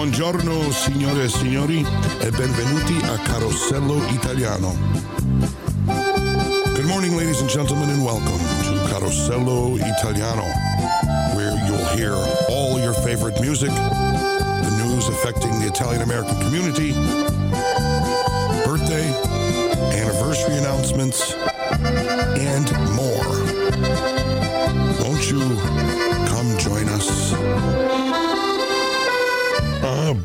Buongiorno signore e signori e benvenuti a Carosello Italiano. Good morning ladies and gentlemen and welcome to Carosello Italiano where you'll hear all your favorite music, the news affecting the Italian American community, birthday, anniversary announcements, and more.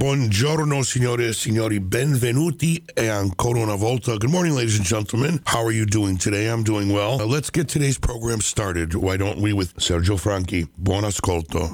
Buongiorno, signore e signori. Benvenuti e ancora una volta. Good morning, ladies and gentlemen. How are you doing today? I'm doing well. Uh, let's get today's program started. Why don't we with Sergio Franchi? Buon ascolto.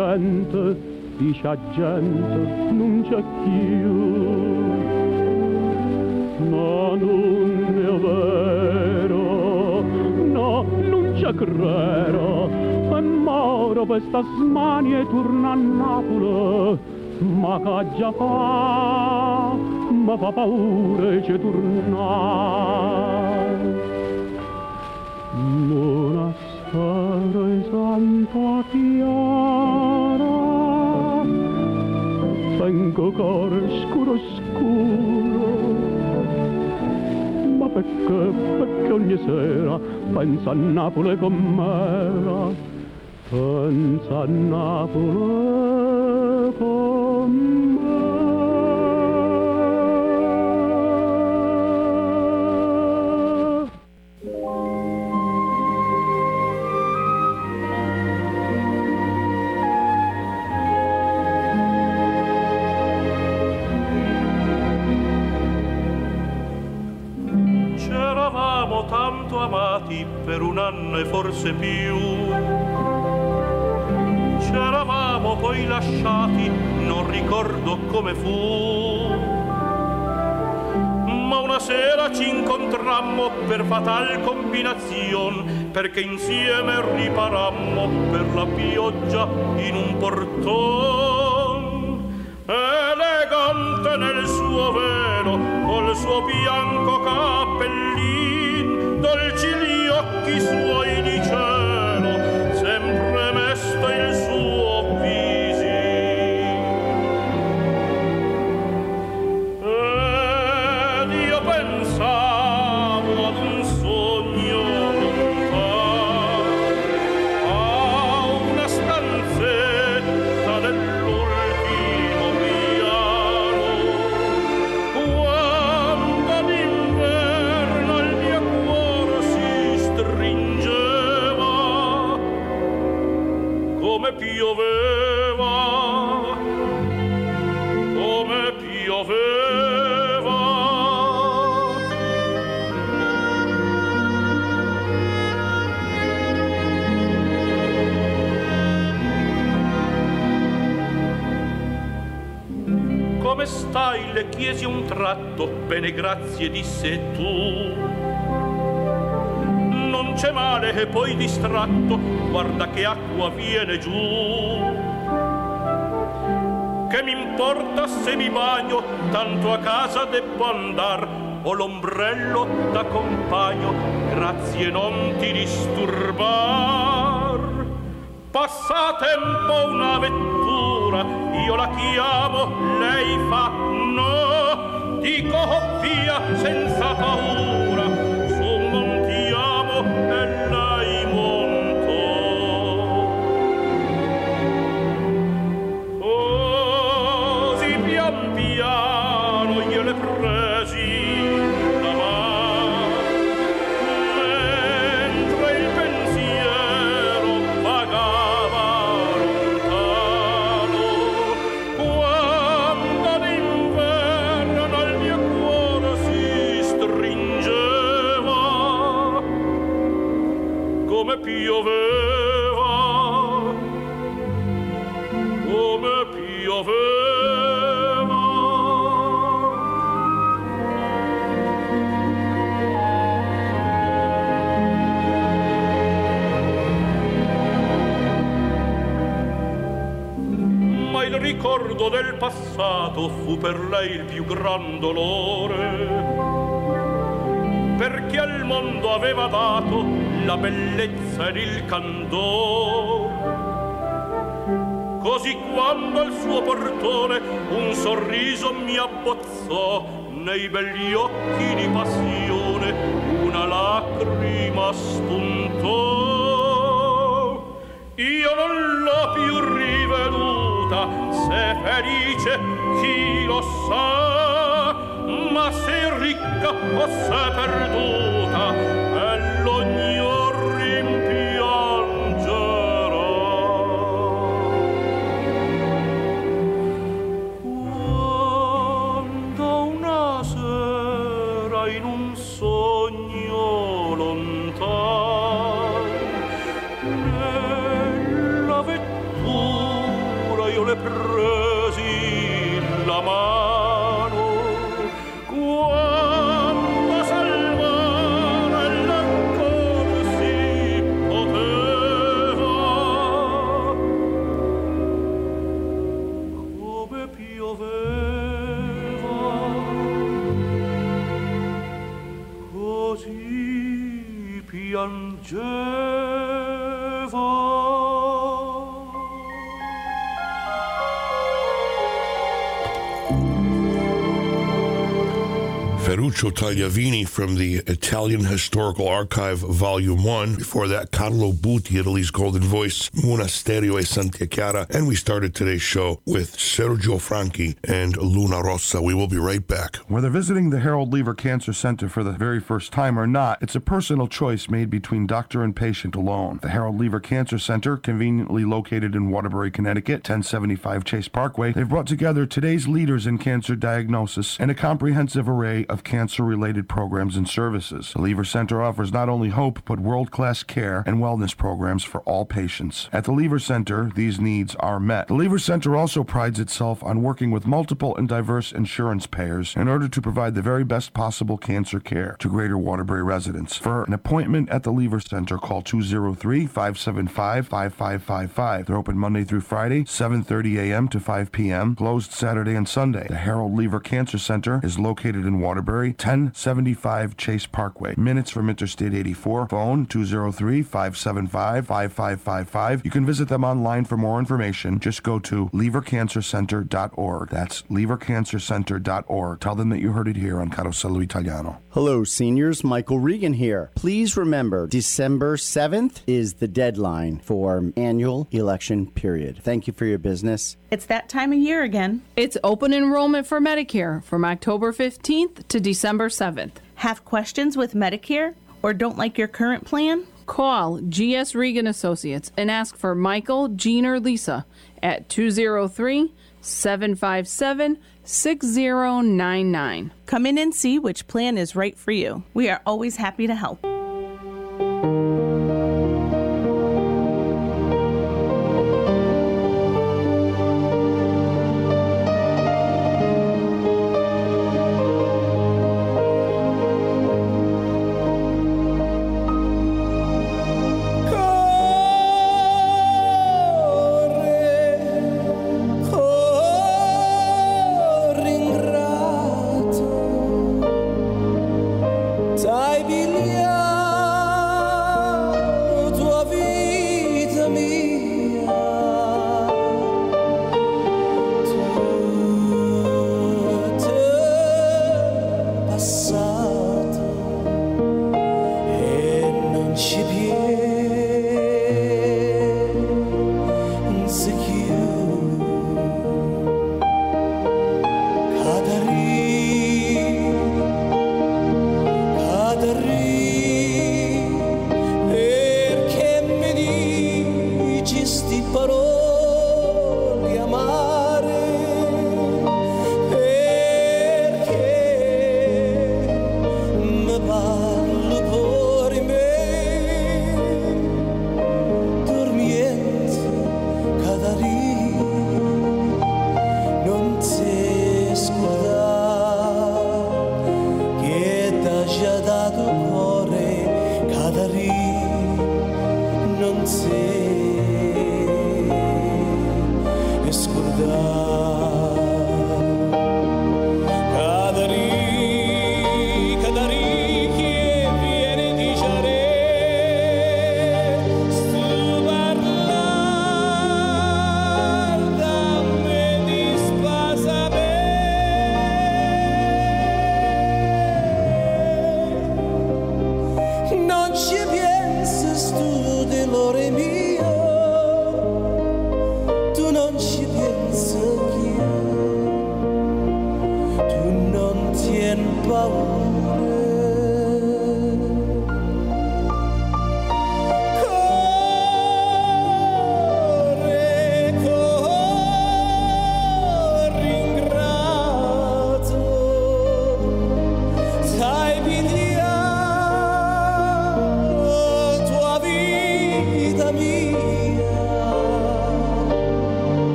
Annucente, dice gente, non c'è più. Ma non è vero, no, non c'è credo, e moro questa smanie torna a Napoli, ma che già fa, ma fa paura ci tornare. A Napoli com'era, pensa a Napoli e forse più. C'eravamo poi lasciati, non ricordo come fu. Ma una sera ci incontrammo per fatal combinazione, perché insieme riparammo per la pioggia in un portone. Elegante nel suo velo, col suo bianco cappellin, bene grazie, disse tu. Non c'è male e poi distratto, guarda che acqua viene giù. Che mi importa se mi bagno, tanto a casa debbo andar, ho l'ombrello da compagno, grazie non ti disturbar. Passa tempo una vettura, io la chiamo, lei fa via senza paura, il più gran dolore. Perché al mondo aveva dato la bellezza ed il candore così quando al suo portone un sorriso mi abbozzò nei begli occhi di passione una lacrima spuntò possa, ma se ricca possa perduta, Ferruccio Tagliavini from the Italian Historical Archive, Volume 1. Before that, Carlo Buti, Italy's Golden Voice, Monasterio e Santa Chiara. And we started today's show with Sergio Franchi and Luna Rossa. We will be right back. Whether visiting the Harold Leever Cancer Center for the very first time or not, it's a personal choice made between doctor and patient alone. The Harold Leever Cancer Center, conveniently located in Waterbury, Connecticut, 1075 Chase Parkway, they've brought together today's leaders in cancer diagnosis and a comprehensive array of cancer related programs and services. The Leever Center offers not only hope, but world class care and wellness programs for all patients. At the Leever Center, these needs are met. The Leever Center also prides itself on working with multiple and diverse insurance payers in order to provide the very best possible cancer care to Greater Waterbury residents. For an appointment at the Leever Center, call 203 575 5555. They're open Monday through Friday, 7.30 a.m. to 5 p.m., closed Saturday and Sunday. The Harold Leever Cancer Center is located in Waterbury. 1075 Chase Parkway. Minutes from Interstate 84. Phone 203-575-5555. You can visit them online for more information. Just go to leevercancercenter.org. That's leevercancercenter.org. Tell them that you heard it here on Carosello Italiano. Hello, seniors. Michael Regan here. Please remember, December 7th is the deadline for annual election period. Thank you for your business. It's that time of year again. It's open enrollment for Medicare from October 15th to December 7th. Have questions with Medicare or don't like your current plan? Call GS Regan Associates and ask for Michael, Jean, or Lisa at 203 757 6099. Come in and see which plan is right for you. We are always happy to help.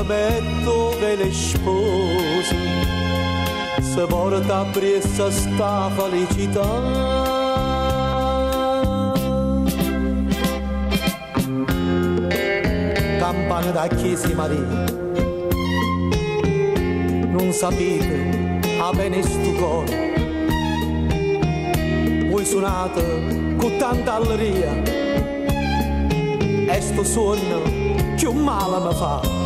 La casamento ve le spose. Se porta presso sta felicità. Campane da Chiesa Maria non sapete a bene sto cuore. Voi suonate con tanta alleria. E sto che un male mi fa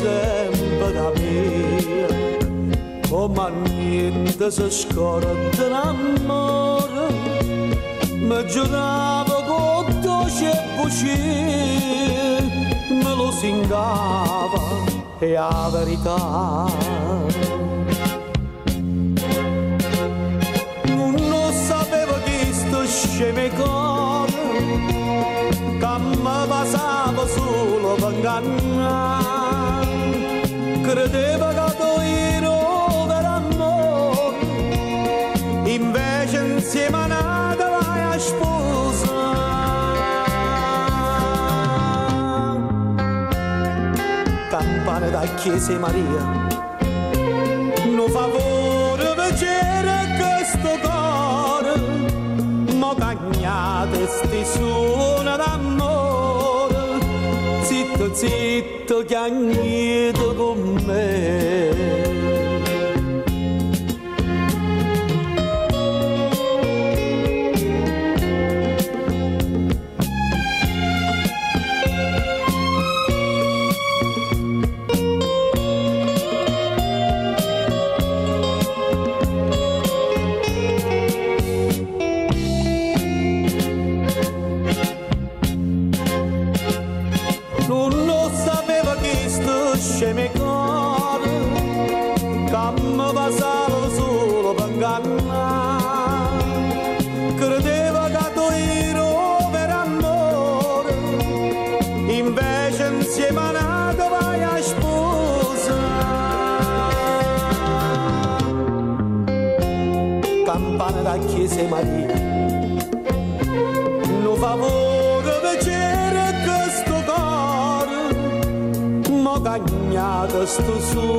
sempre da me come niente si scorda l'amore mi giurava con dolce bucce me lo singava e a verità. Non sapevo che sto sceme cuore che mi passava solo per ingannare da Chiesa Maria. Non favore vedere questo cuore mo cagnate sti suona d'amore. Zitto zitto chiagnito con me cagnato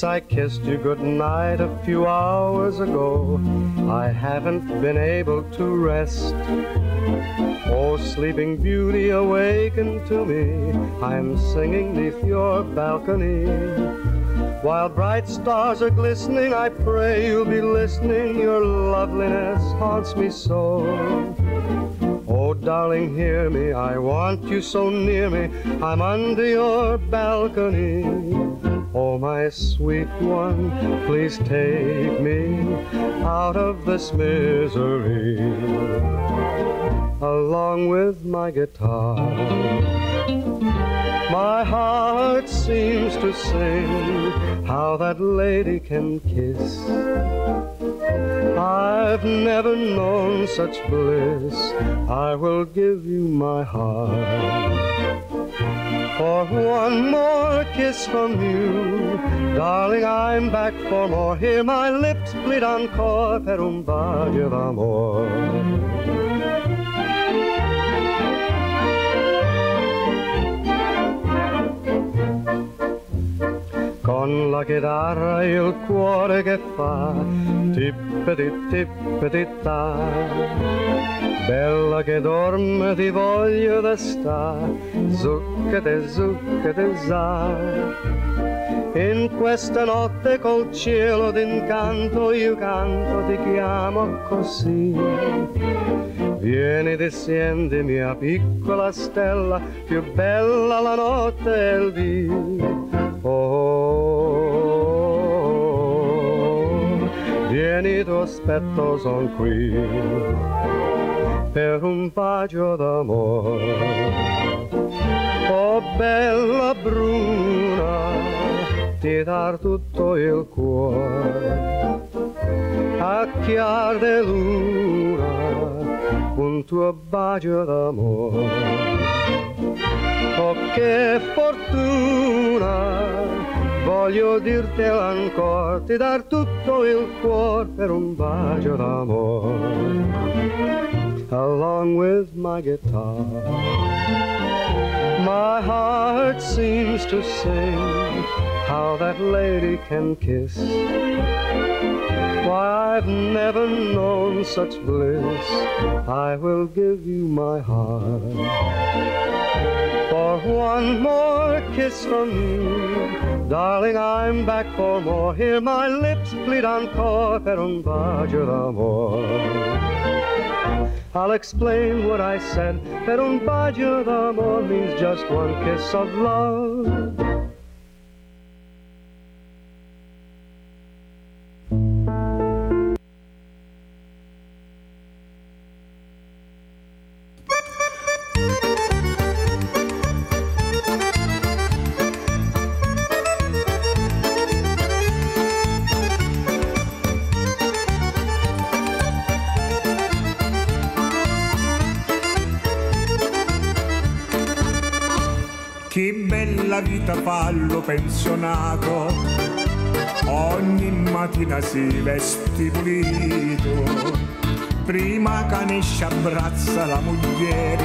Since I kissed you goodnight a few hours ago, I haven't been able to rest. Oh, sleeping beauty, awaken to me. I'm singing neath your balcony. While bright stars are glistening, I pray you'll be listening. Your loveliness haunts me so. Oh, darling, hear me. I want you so near me. I'm under your balcony. My sweet one, please take me out of this misery. Along with my guitar. My heart seems to sing how that lady can kiss. I've never known such bliss. I will give you my heart. For one more kiss from you, darling, I'm back for more. Hear my lips bleed encore per un bacio d'amore. Con la chitarra il cuore che fa tippeti tippeti ta Bella che dorme ti voglio da sta Zucchete zucchete za. In questa notte col cielo d'incanto io canto ti chiamo così. Vieni descendi mia piccola stella più bella la notte e il dì Oh, vieni tu aspetto son qui per un bacio d'amore. Oh bella bruna, ti dar tutto il cuore. A chiar de luna, un tuo bacio d'amore. Oh che fortuna, voglio dirtelo ancora, ti dar tutto il cuore per un bacio d'amore, along with my guitar. My heart seems to sing how that lady can kiss. Why, I've never known such bliss. I will give you my heart. For one more kiss from you, darling, I'm back for more. Hear my lips plead encore per un bacio d'amore. I'll explain what I said. Per un bacio d'amore means just one kiss of love. La vita fallo pensionato, ogni mattina si vesti pulito, prima canisce abbraccia la moglie,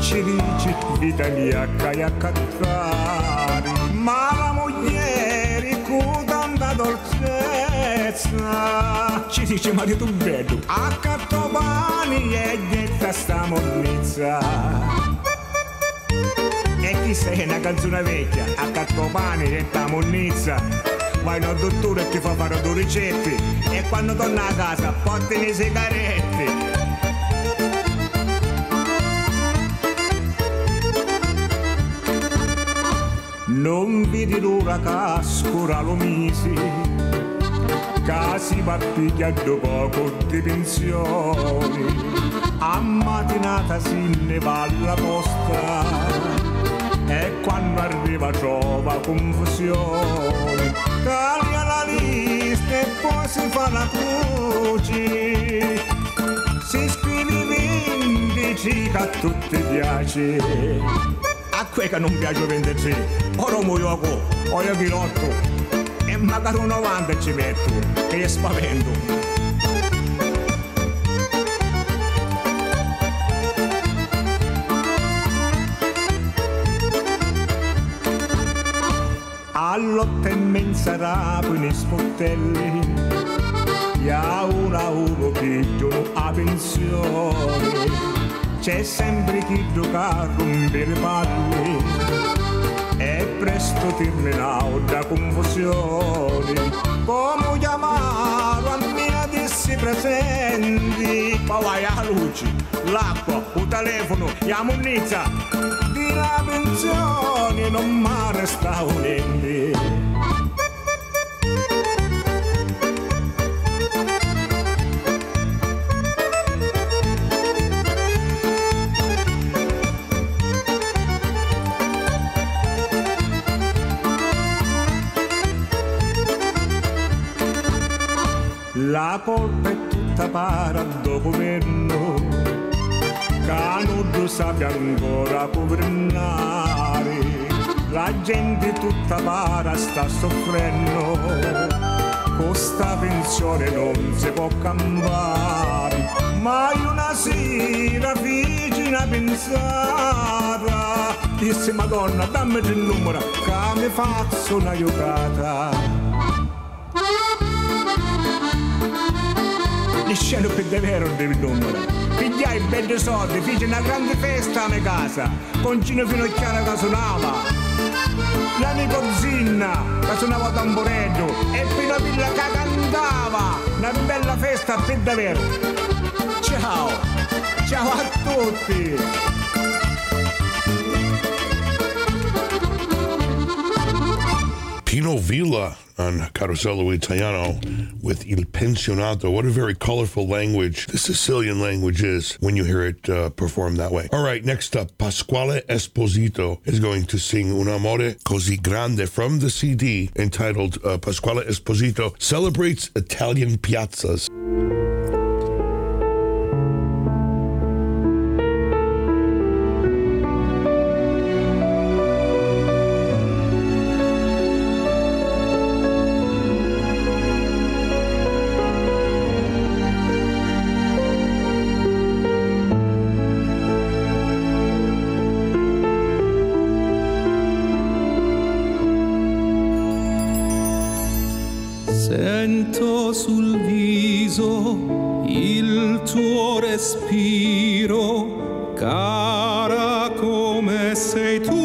ci dice vita mia che a cattari, ma la moglie con tanta dolcezza. Ci dice marito bello, accatto pani e ghetta sta monnezza. E chi sei? Una canzone vecchia, accatto pani e sta monnezza. Vai al dottore e ti fa fare due ricette e quando torna a casa portami le sigarette. Non vedi l'ora che scura lo misi, che si va pigliando poco di pensioni, a mattinata si ne va alla posta e quando arriva trova confusione, taglia la lista e poi si fa la croce, si scrive 15 che a tutti piace. A quei che non piace 23 ora muoio o io pilotto e magari un 90 ci metto che spavento all'otto e mezza rapo in sportelli. E a uno a uno pigliano a pensione c'è sempre chi gioca a rompere palle e presto terminato da confusione come chiamare a mia dissi presenti poi vai alla luce l'acqua il telefono la munnizza di la pensione non mi resta un ente La colpa è tutta para do governo che non lo sappia ancora governare. La gente tutta para sta soffrendo. Questa pensione non si può cambiare mai una sera vicina pensata. Disse madonna dammi il numero che mi faccio una giocata di scena per davvero devi numero. Pigliai belli soldi, fece una grande festa a mia casa, con Gino Finocchiano che suonava. La nipozzina che suonava tamburetto e Pino Villa che cantava. Una bella festa per davvero. Ciao, ciao a tutti. Pino Villa on Carosello Italiano with Il Pensionato. What a very colorful language the Sicilian language is when you hear it uh, performed that way. All right, next up, Pasquale Esposito is going to sing Un Amore Così Grande from the CD entitled uh, Pasquale Esposito Celebrates Italian Piazzas. Viso il tuo respiro, cara come sei tu,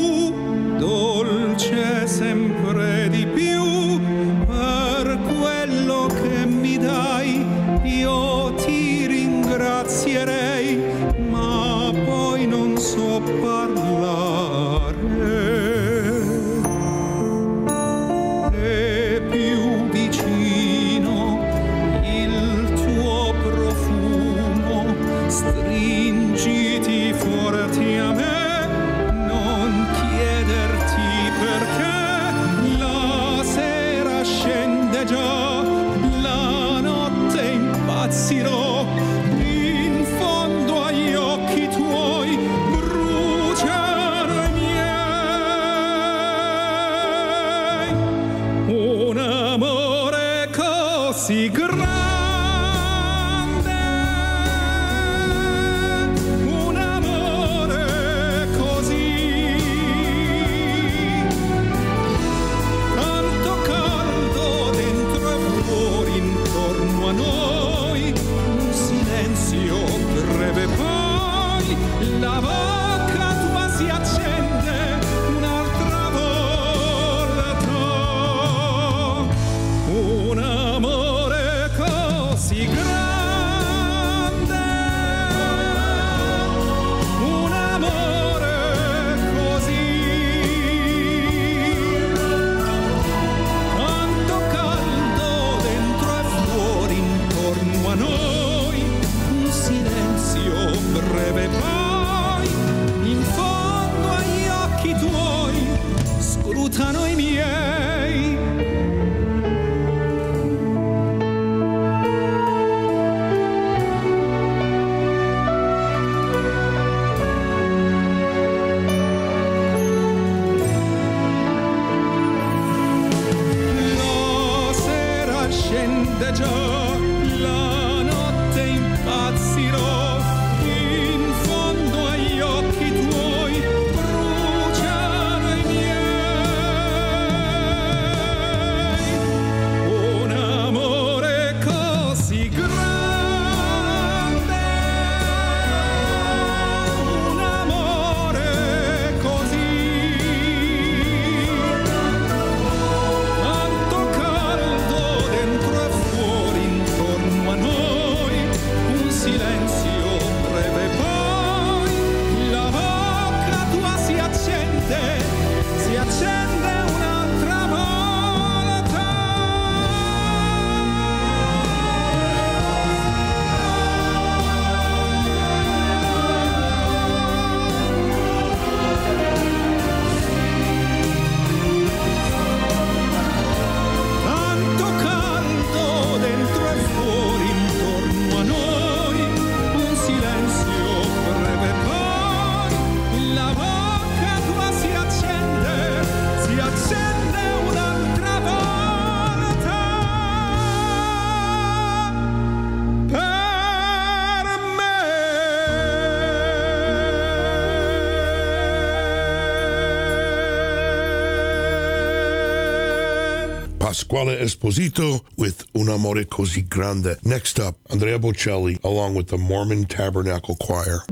Pasquale Esposito with Un Amore Così Grande. Next up, Andrea Bocelli along with the Mormon Tabernacle Choir.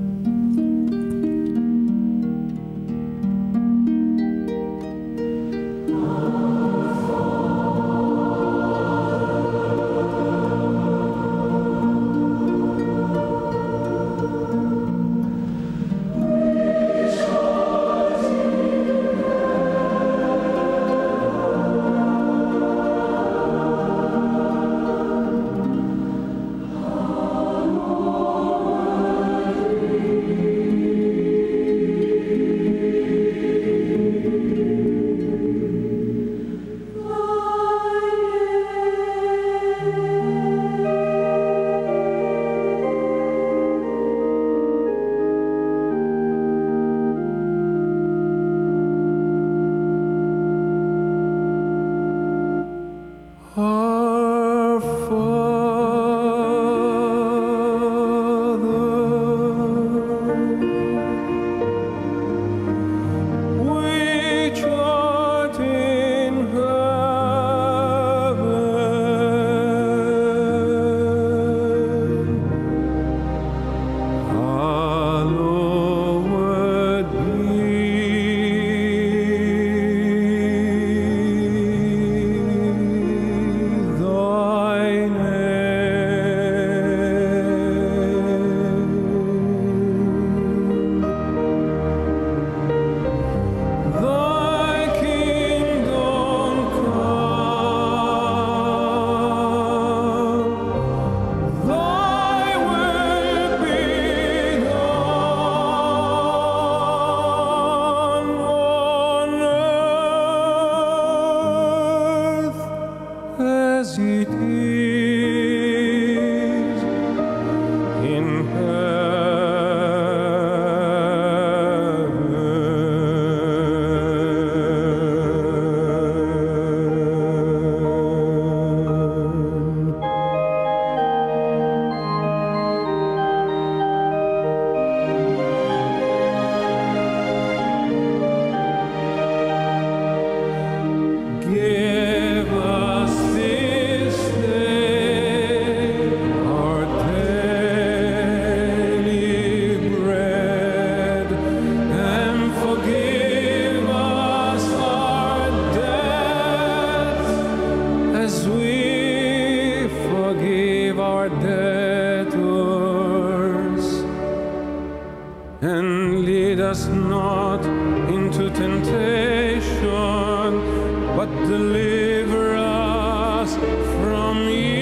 But deliver us from evil.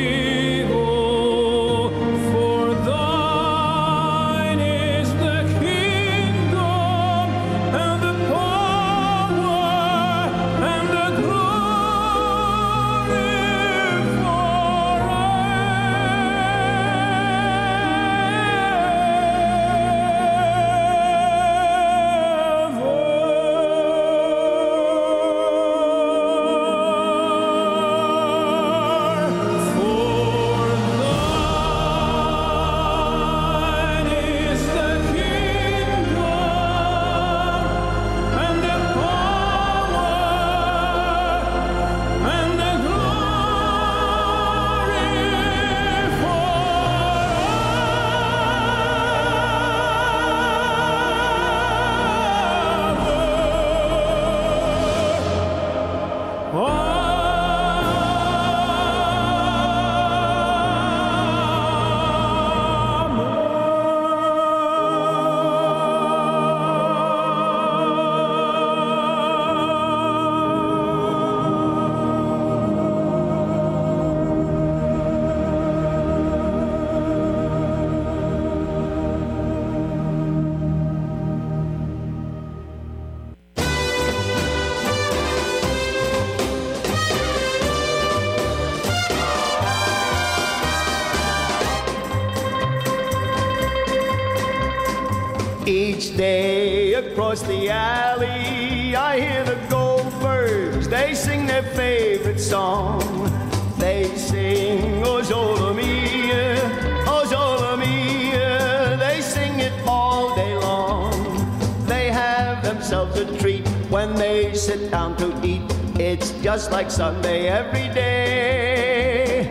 Just like Sunday every day.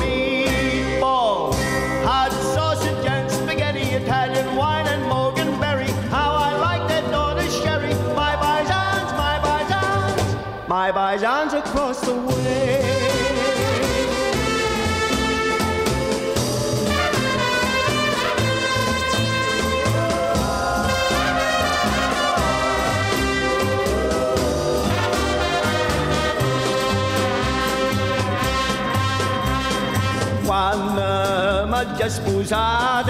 Meatballs, hot sausage and spaghetti, Italian wine and Morganberry. How I like that daughter's sherry. My paisans, my paisans, my paisans across the as esposa.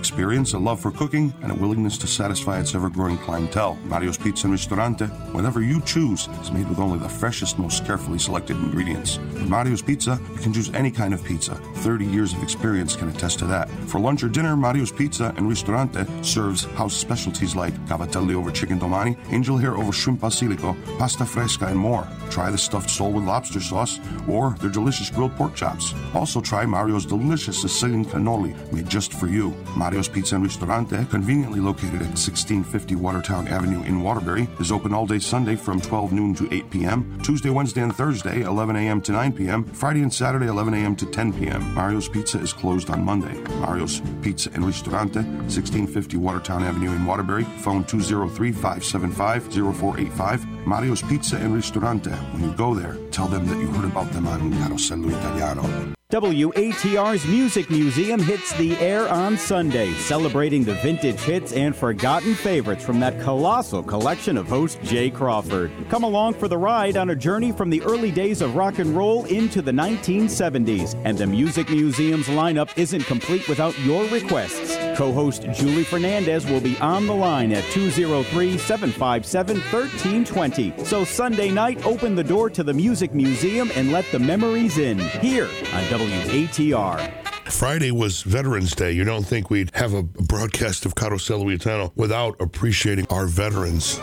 experience, a love for cooking, and a willingness to satisfy its ever growing clientele. Mario's Pizza and Ristorante, whatever you choose, is made with only the freshest, most carefully selected ingredients. With Mario's Pizza, you can choose any kind of pizza. 30 years of experience can attest to that. For lunch or dinner, Mario's Pizza and Ristorante serves house specialties like cavatelli over chicken domani, angel hair over shrimp basilico, pasta fresca, and more. Try the stuffed sole with lobster sauce or their delicious grilled pork chops. Also try Mario's delicious Sicilian cannoli made just for you. Mario's Pizza and Ristorante, conveniently located at 1650 Watertown Avenue in Waterbury, is open all day Sunday from 12 noon to 8 p.m., Tuesday, Wednesday, and Thursday, 11 a.m. to 9 p.m., Friday and Saturday, 11 a.m. to 10 p.m. Mario's Pizza is closed on Monday. Mario's Pizza and Ristorante, 1650 Watertown Avenue in Waterbury, phone 203 575 0485. Mario's Pizza and Ristorante. When you go there, tell them that you heard about them on Carosello Italiano. WATR's Music Museum hits the air on Sunday, celebrating the vintage hits and forgotten favorites from that colossal collection of host Jay Crawford. Come along for the ride on a journey from the early days of rock and roll into the 1970s. And the Music Museum's lineup isn't complete without your requests. Co host Julie Fernandez will be on the line at 203 757 1320. So Sunday night, open the door to the Music Museum and let the memories in here on WATR. Friday was Veterans Day. You don't think we'd have a broadcast of Carosello Italiano without appreciating our veterans.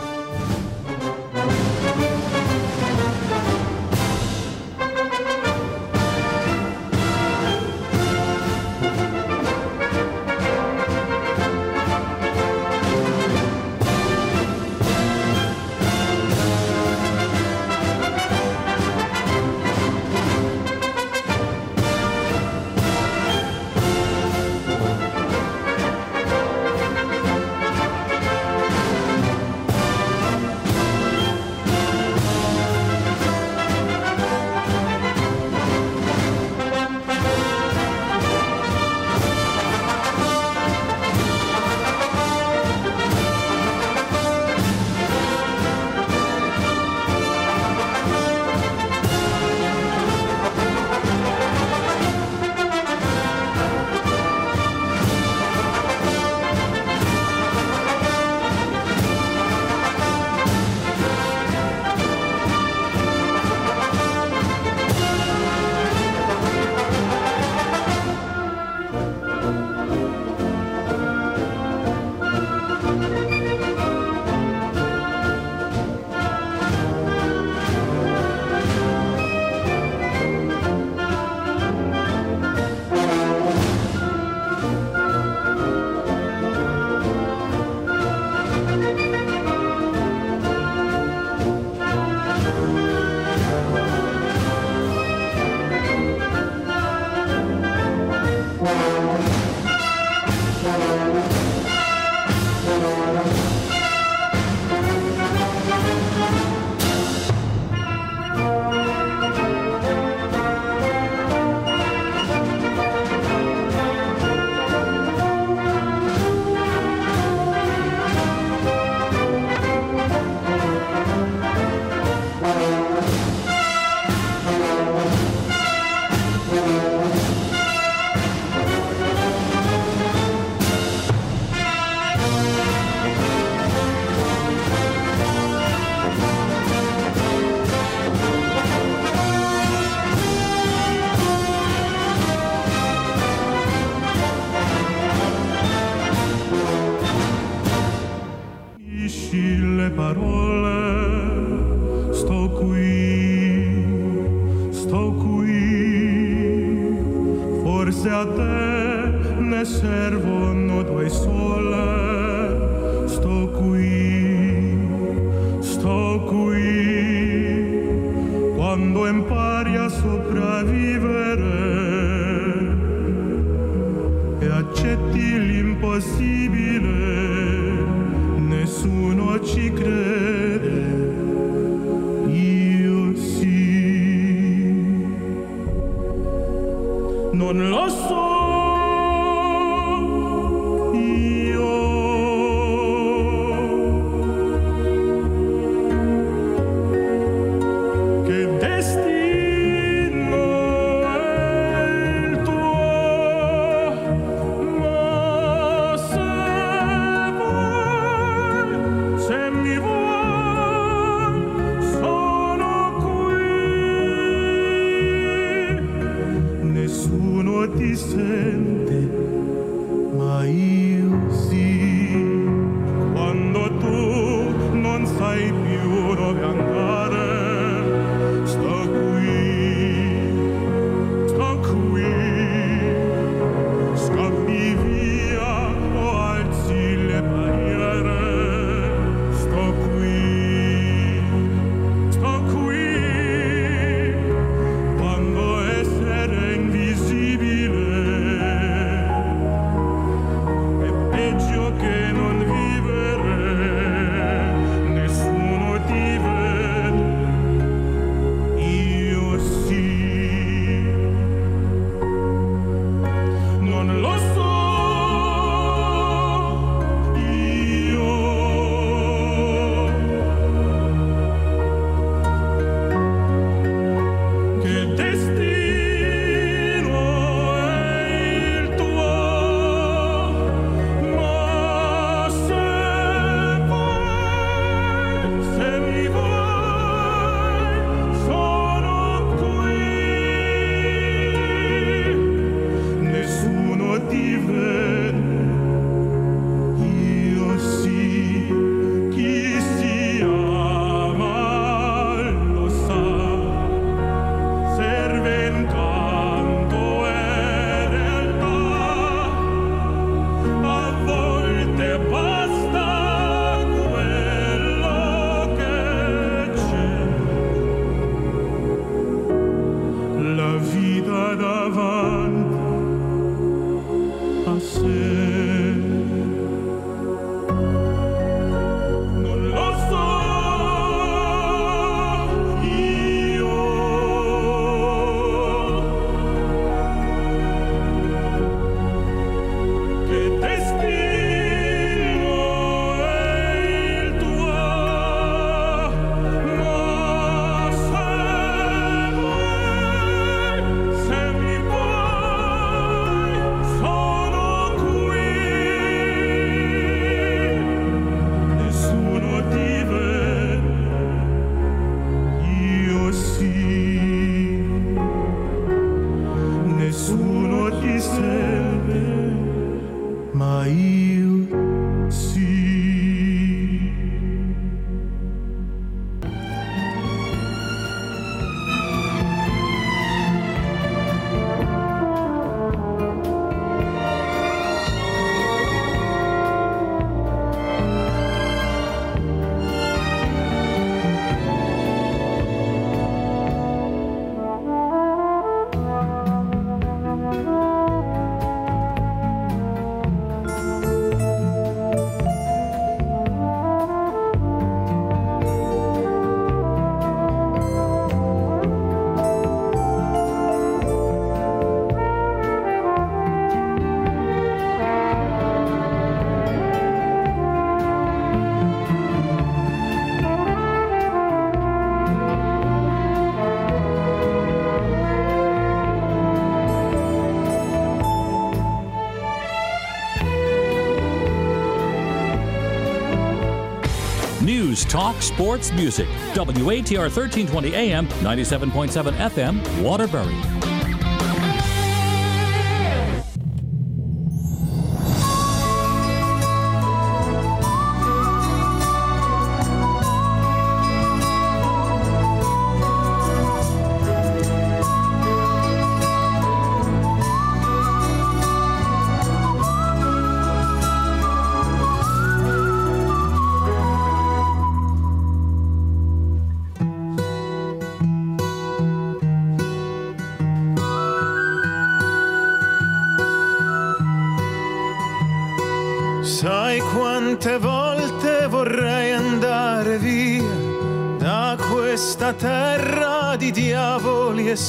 News, talk, sports, music. WATR 1320 AM, 97.7 FM, Waterbury.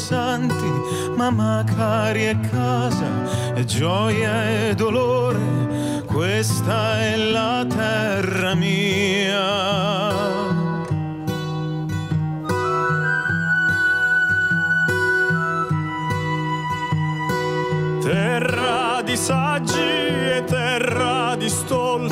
interessanti, ma magari è casa, e gioia e dolore, questa è la terra mia. Terra di saggi e terra di stolli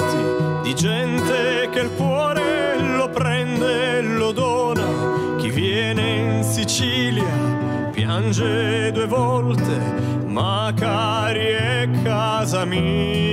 piange due volte, ma cari è casa mia.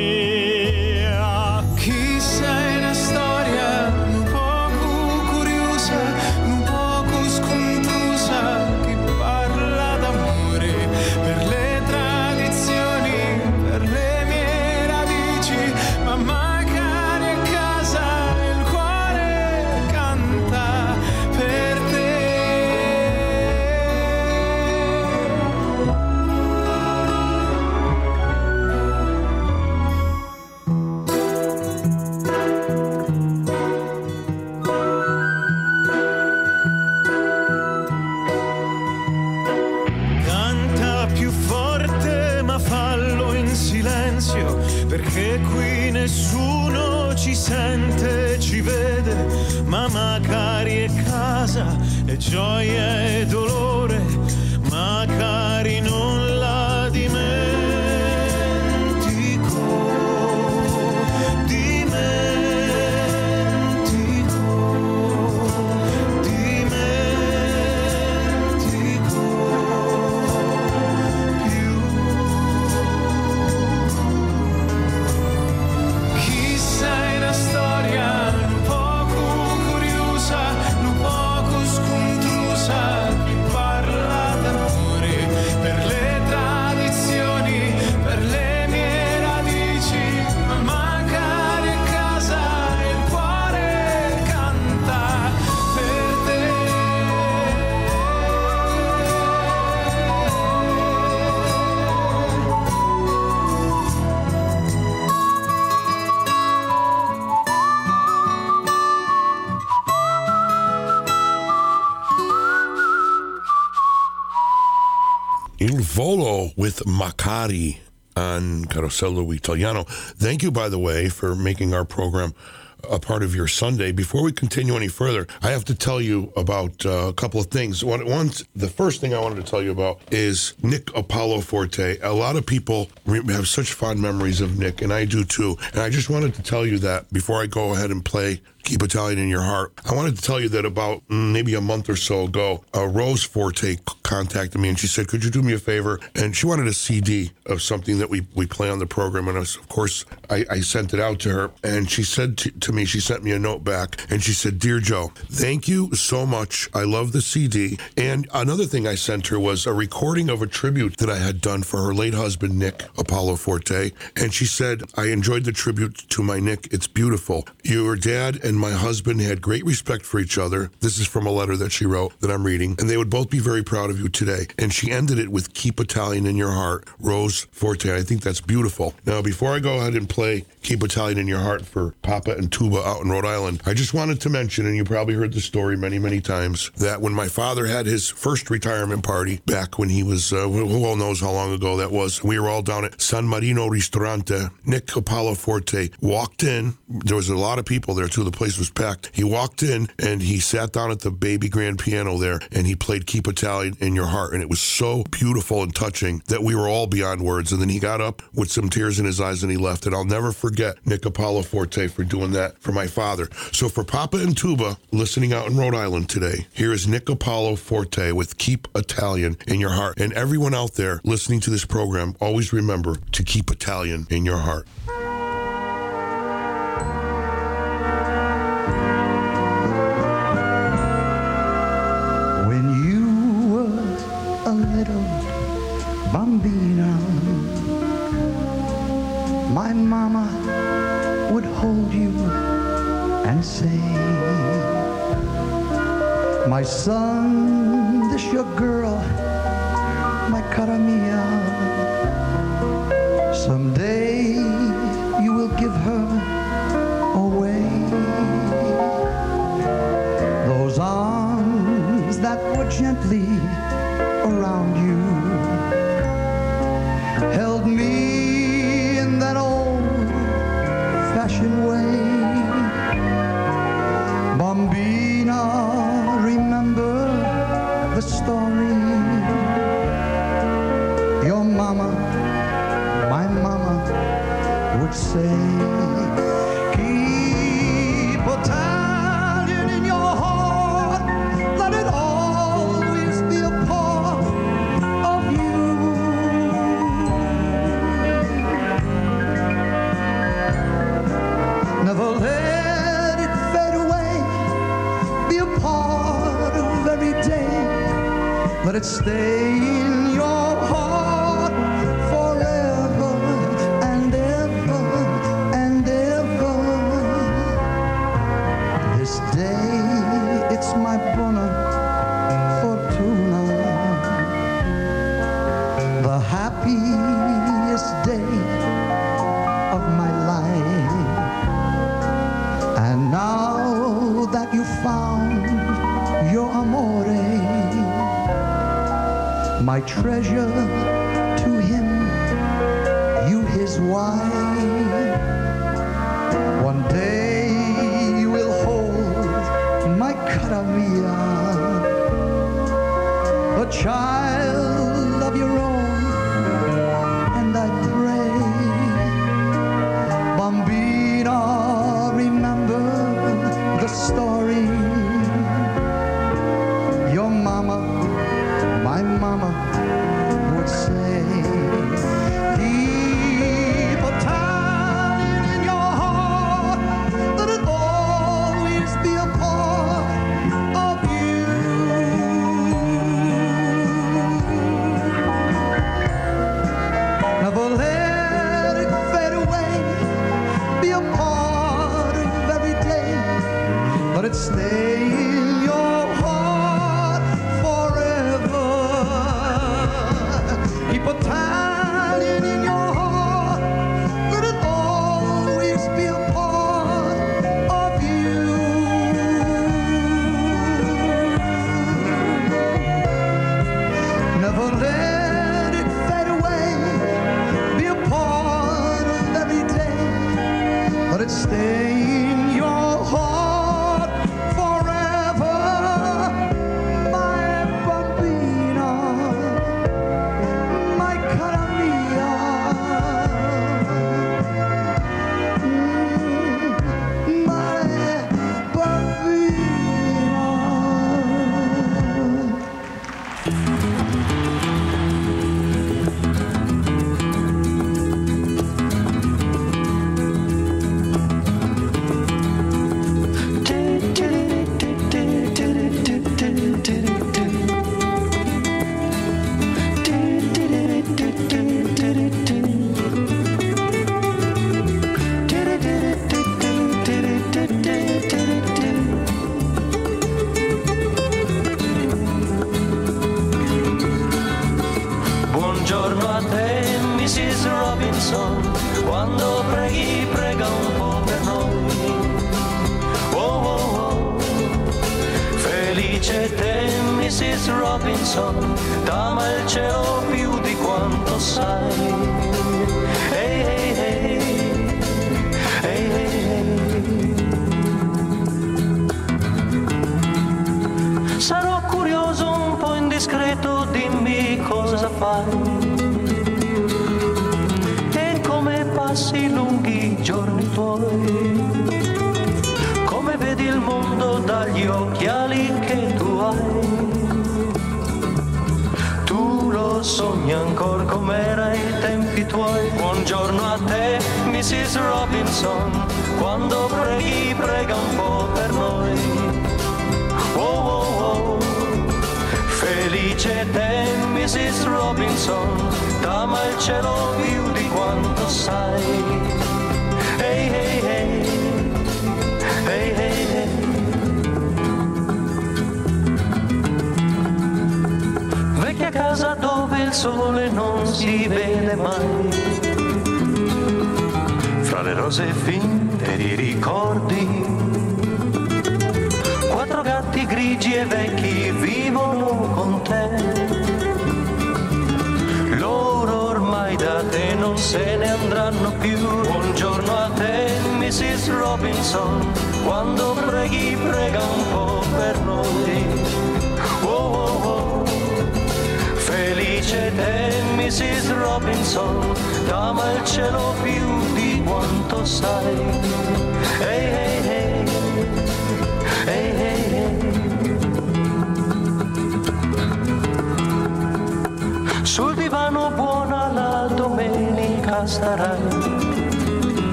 With Macari on Carosello Italiano. Thank you, by the way, for making our program a part of your Sunday. Before we continue any further, I have to tell you about uh, a couple of things. One, one, the first thing I wanted to tell you about is Nick Apollo Forte. A lot of people have such fond memories of Nick, and I do too. And I just wanted to tell you that before I go ahead and play Keep Italian in Your Heart. I wanted to tell you that about mm, maybe a month or so ago, uh, Rose Forte contacted me and she said, Could you do me a favor? And she wanted a CD of something that we, we play on the program. And was- of course, I, I sent it out to her. And she said to, to me, She sent me a note back and she said, Dear Joe, thank you so much. I love the CD. And another thing I sent her was a recording of a tribute that I had done for her late husband, Nick Apollo Forte. And she said, I enjoyed the tribute to my Nick. It's beautiful. Your dad and my husband had great respect for each other. This is from a letter that she wrote that I'm reading. And they would both be very proud of you today. And she ended it with Keep Italian in Your Heart, Rose Forte. I think that's beautiful. Now, before I go ahead and play Keep Italian in Your Heart for Papa and Tuba out in Rhode Island, I just wanted to mention, and you probably heard the story many, many times, that when my father had his first retirement party back when he was, uh, who who all knows how long ago that was, we were all down at San Marino Ristorante. Nick Apollo Forte walked in. There was a lot of people there too. The place was packed. He walked in and he sat down at the baby grand piano there and he played Keep Italian in Your Heart. And it was so beautiful and touching that we were all beyond words. And then he got up with some tears in his eyes and he left. And I'll never forget Nick Apollo Forte for doing that for my father. So for Papa and Tuba listening out in Rhode Island today, here is Nick Apollo Forte with Keep Italian in Your Heart. And everyone out there listening to this program, always remember to keep Italian in your heart. My son, this your girl,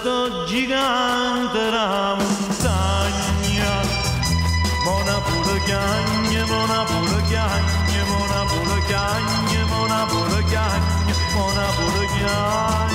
questo gigante della montagna. Mona pure cagne, mona pure cagne, mona pure cagne, mona pure cagne, mona pure cagne.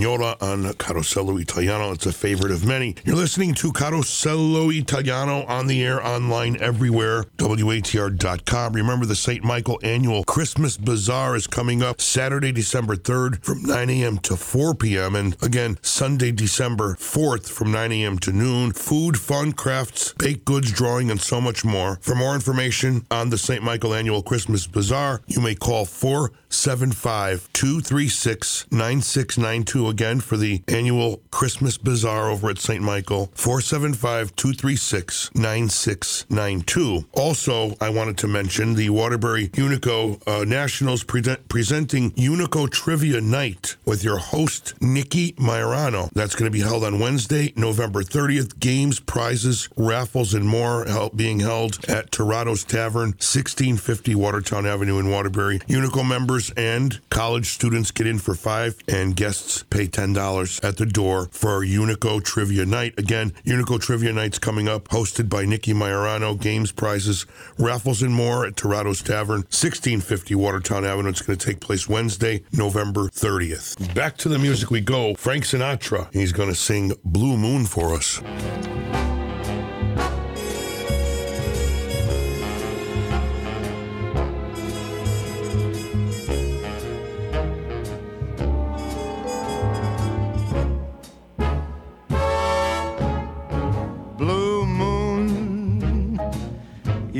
Bella on Carosello Italiano. It's a favorite of many. You're listening to Carosello Italiano on the air, online, everywhere. WATR.com. Remember, the St. Michael annual Christmas Bazaar is coming up Saturday, December 3rd from 9 a.m. to 4 p.m. And again, Sunday, December 4th from 9 a.m. to noon. Food, fun, crafts, baked goods, drawing, and so much more. For more information on the St. Michael annual Christmas Bazaar, you may call 475 236 9692 again for the annual Christmas Bazaar over at St. Michael. 475 236 9692. Also, I wanted to mention the Waterbury Unico uh, Nationals pre- presenting Unico Trivia Night with your host, Nikki Majorano. That's going to be held on Wednesday, November 30th. Games, prizes, raffles, and more hel- being held at Torado's Tavern, 1650 Watertown Avenue in Waterbury. Unico members and college students get in for five, and guests pay $10 at the door for Unico Trivia Night. Again, Unico Trivia Night's coming up, hosted by Nikki Majorano. Games, prizes, raffles, and more at Torado's Tavern, 1650 Watertown Avenue. It's going to take place Wednesday, November 30th. Back to the music we go. Frank Sinatra. He's going to sing Blue Moon for us.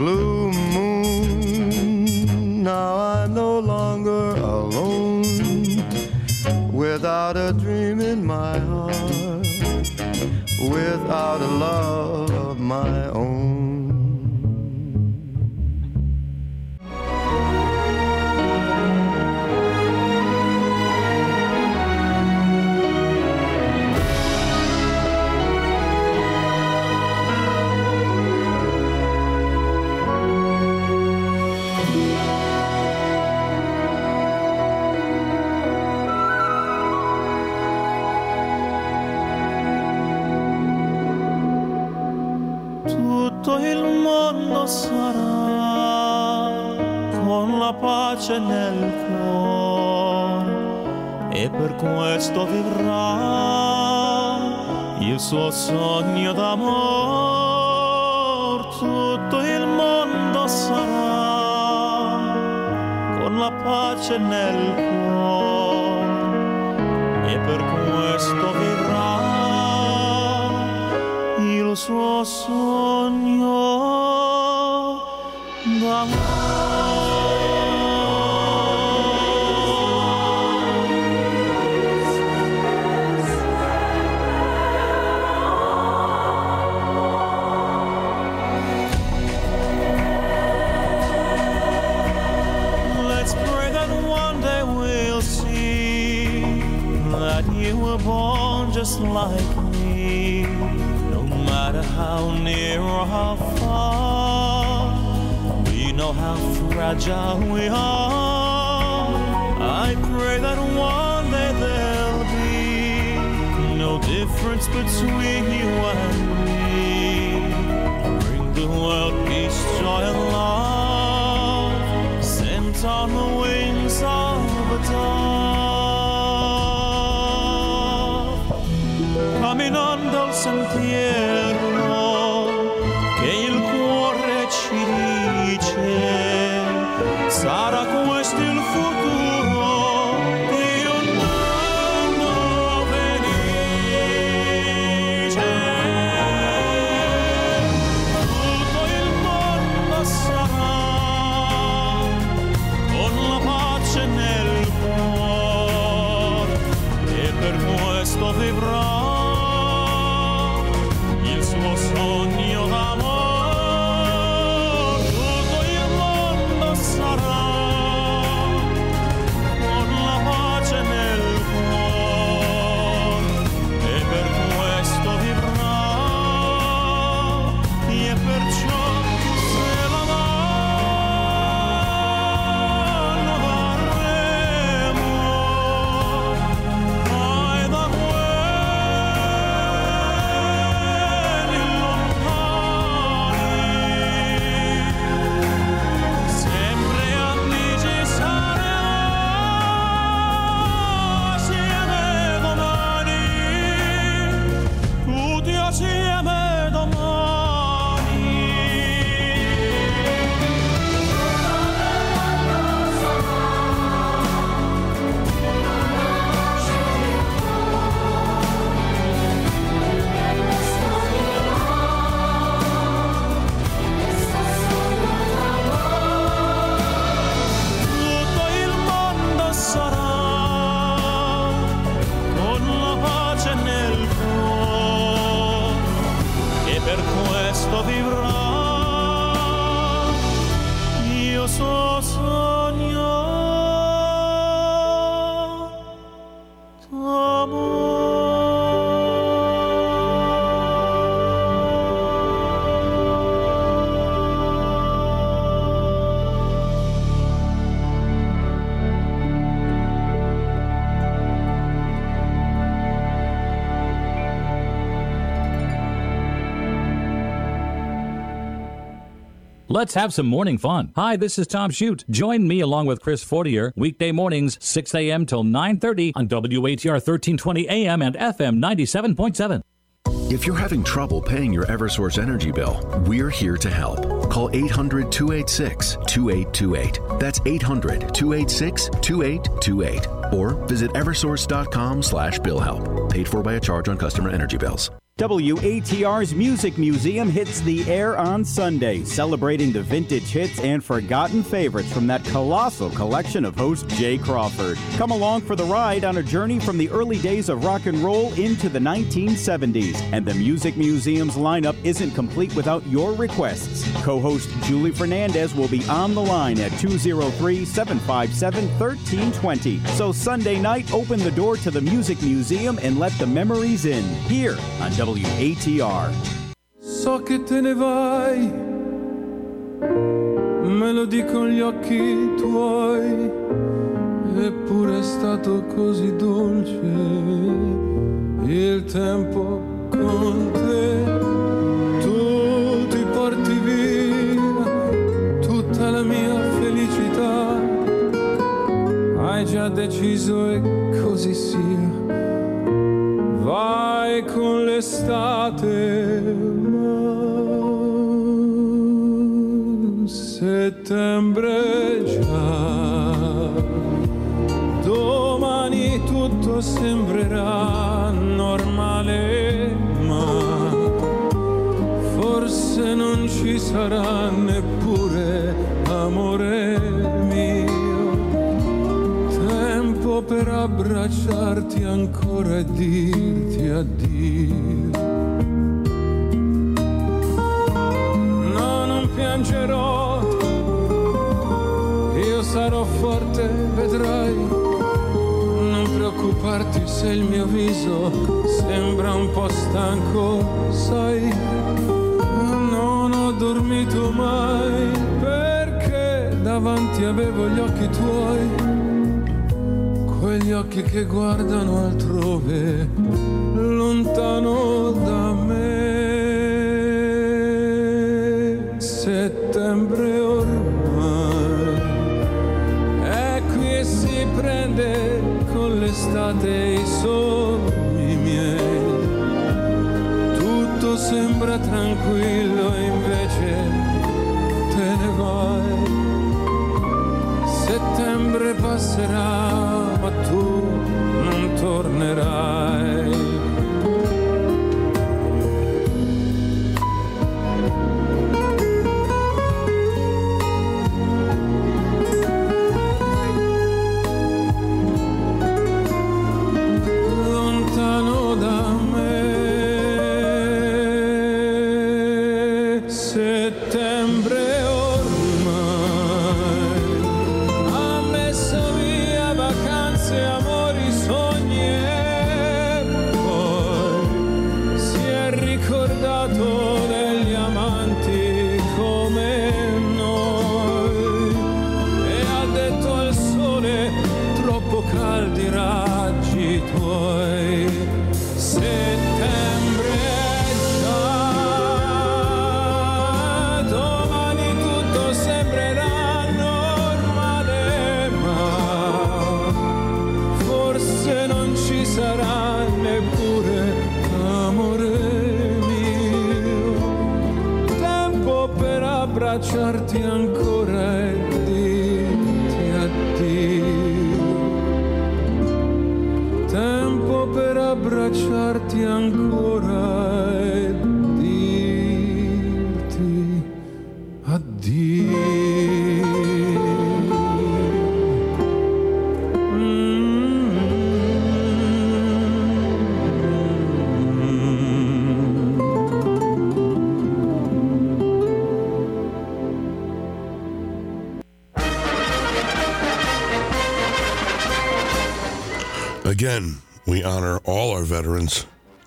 Blue moon, now I'm no longer alone. Without a dream in my heart, without a love of my own. Pace nel cuore e per questo vivrà il suo sogno d'amor. Tutto il mondo sarà con la pace nel cuore e per questo vivrà il suo sogno Let's like me. No matter how near or how far, we know how fragile we are. I pray that one day there'll be no difference between you and me. Bring the world peace, joy, and love, sent on the wings of a dove. caminando al sentiero Let's have some morning fun. Hi, this is Tom Shute. Join me along with Chris Fortier weekday mornings 6 a.m. till 9:30 on WATR 1320 AM and FM 97.7. If you're having trouble paying your Eversource energy bill, we're here to help. Call 800 286 2828. That's 800 286 2828. Or visit eversource.com slash bill help. Paid for by a charge on customer energy bills. WATR's Music Museum hits the air on Sunday, celebrating the vintage hits and forgotten favorites from that colossal collection of host Jay Crawford. Come along for the ride on a journey from the early days of rock and roll into the 1970s. And the Music Museum's lineup isn't complete without your requests. Co host Julie Fernandez will be on the line at 203 757 1320. So Sunday night, open the door to the Music Museum and let the memories in here on WATR. So che te ne vai, me lo dicono gli occhi tuoi, eppure è stato così dolce il tempo con te. Tu ti porti via tutta la mia felicità, hai già deciso e così sia vai con l'estate, ma settembre già, domani tutto sembrerà normale, ma forse non ci sarà neppure per abbracciarti ancora e dirti addio. No, non piangerò, io sarò forte, vedrai. Non preoccuparti se il mio viso sembra un po' stanco, sai. Non ho dormito mai perché davanti avevo gli occhi tuoi quegli occhi che guardano altrove, lontano da me. Settembre ormai è qui e si prende con l'estate i sogni miei. Tutto sembra tranquillo e invece te ne vai. Settembre passerà, tu non tornerai.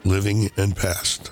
Living and past.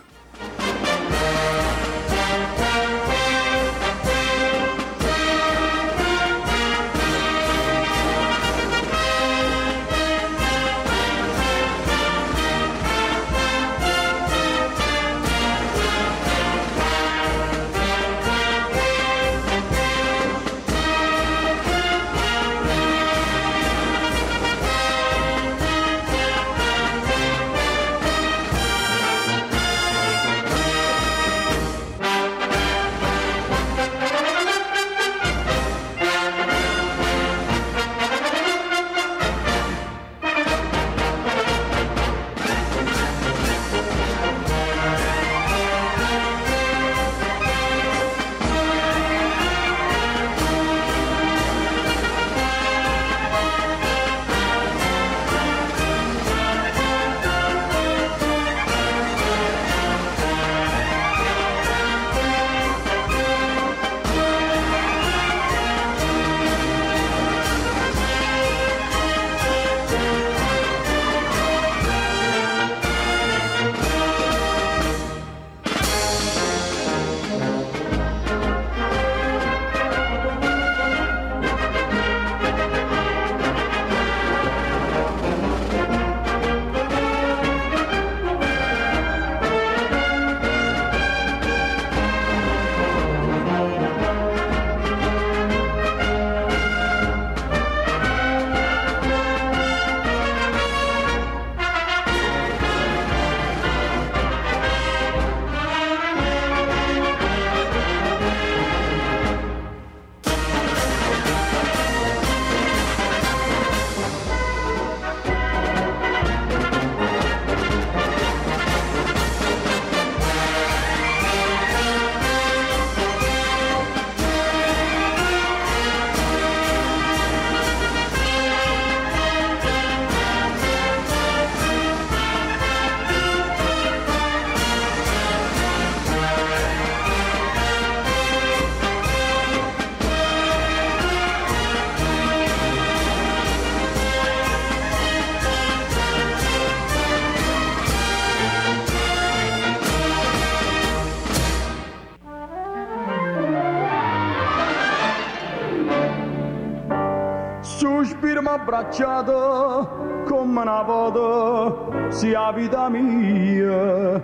Abbracciato come una foto, sia vita mia,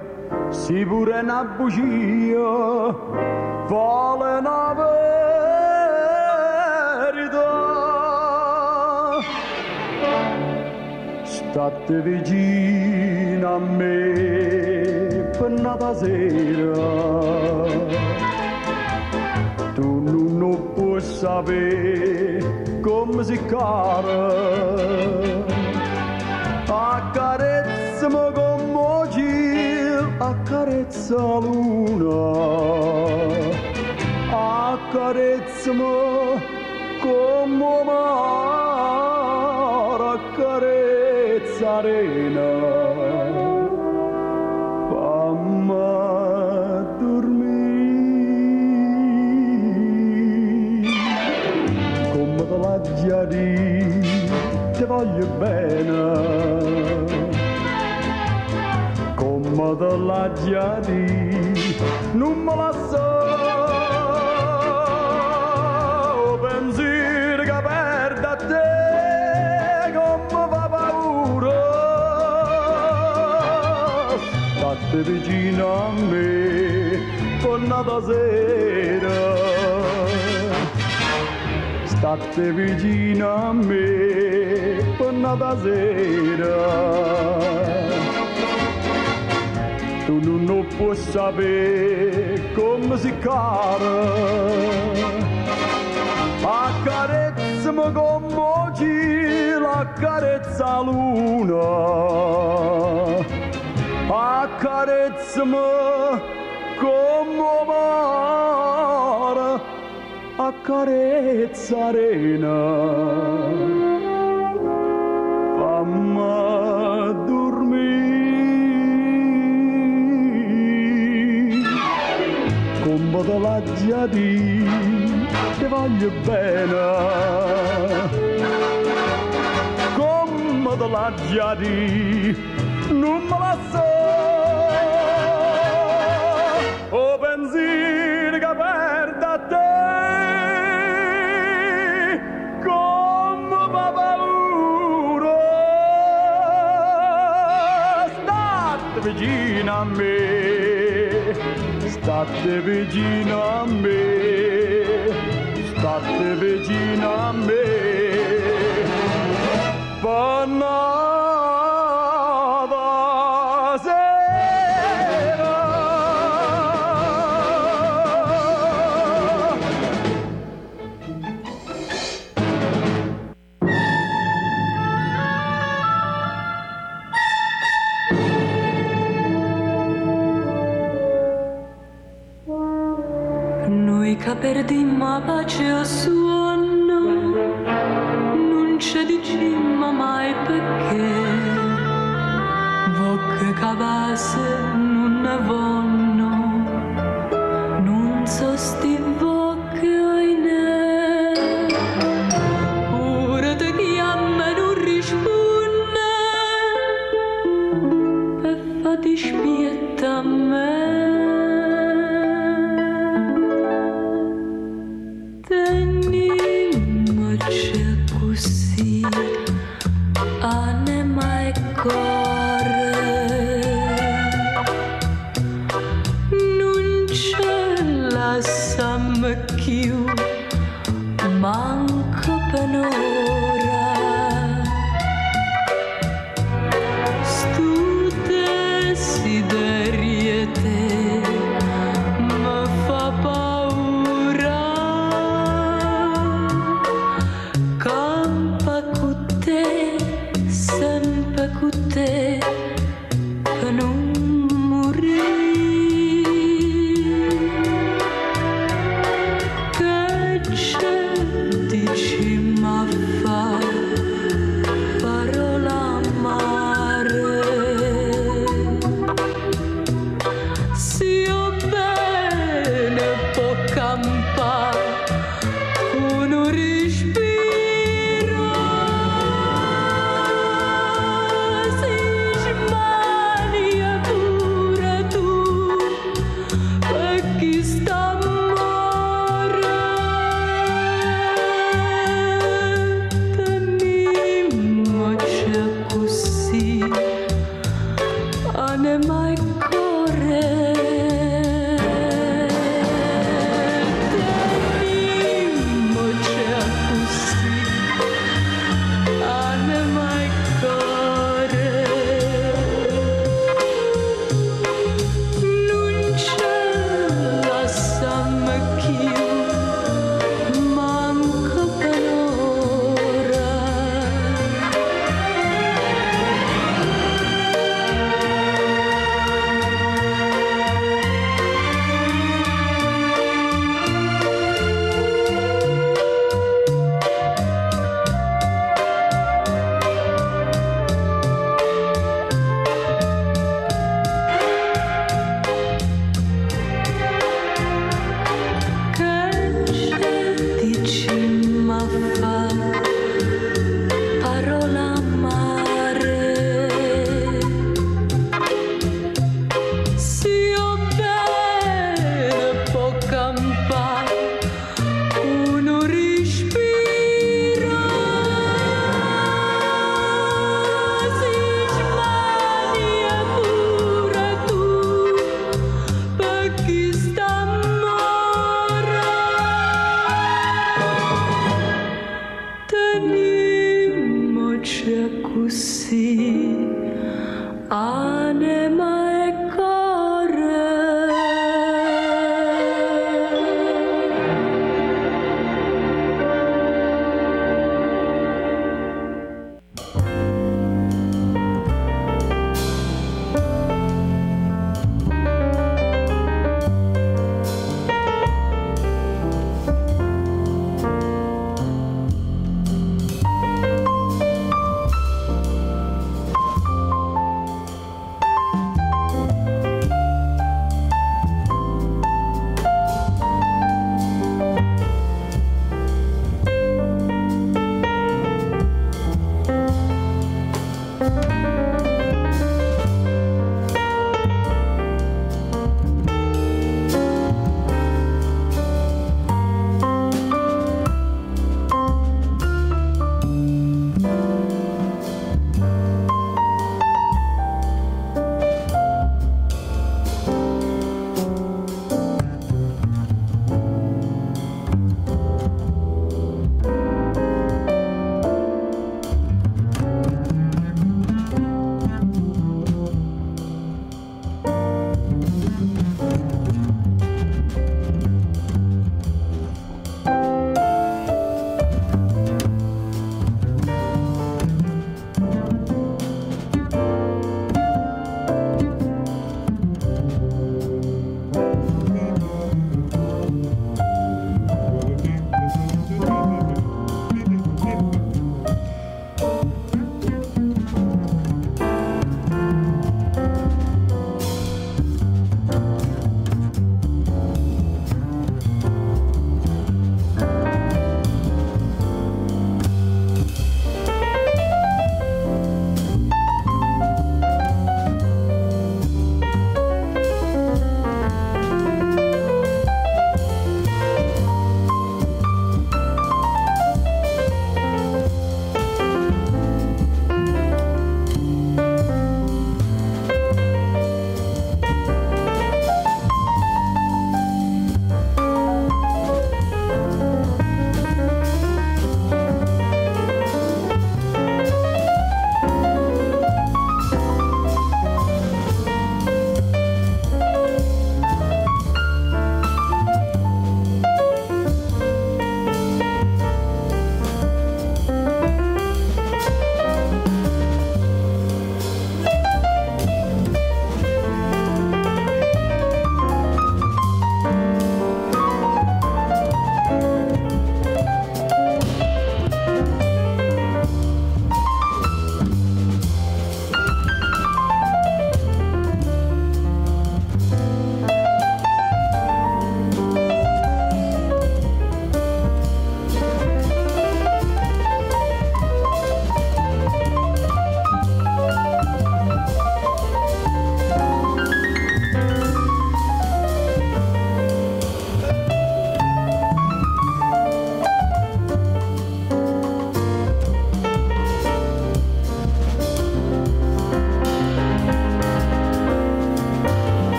si pure una bugia, vuole una verità. State vicino a me per una sera tu non puoi sapere come si cara accarezzami con moci accarezza luna accarezzami come mare accarezza arena voglio bene. Come te la già di non me la so. Pensiero che perda te come fa paura. State vicino a me con nata sera. State vicino a me na baseira. Tu não pôs saber como se cara. A carezza me commoci, la carezza luna. A carezza como o mar acareza arena. vaggia di ti voglio bene. Come vaggia di non me la so. State vicino a me state vicino a me Buonanotte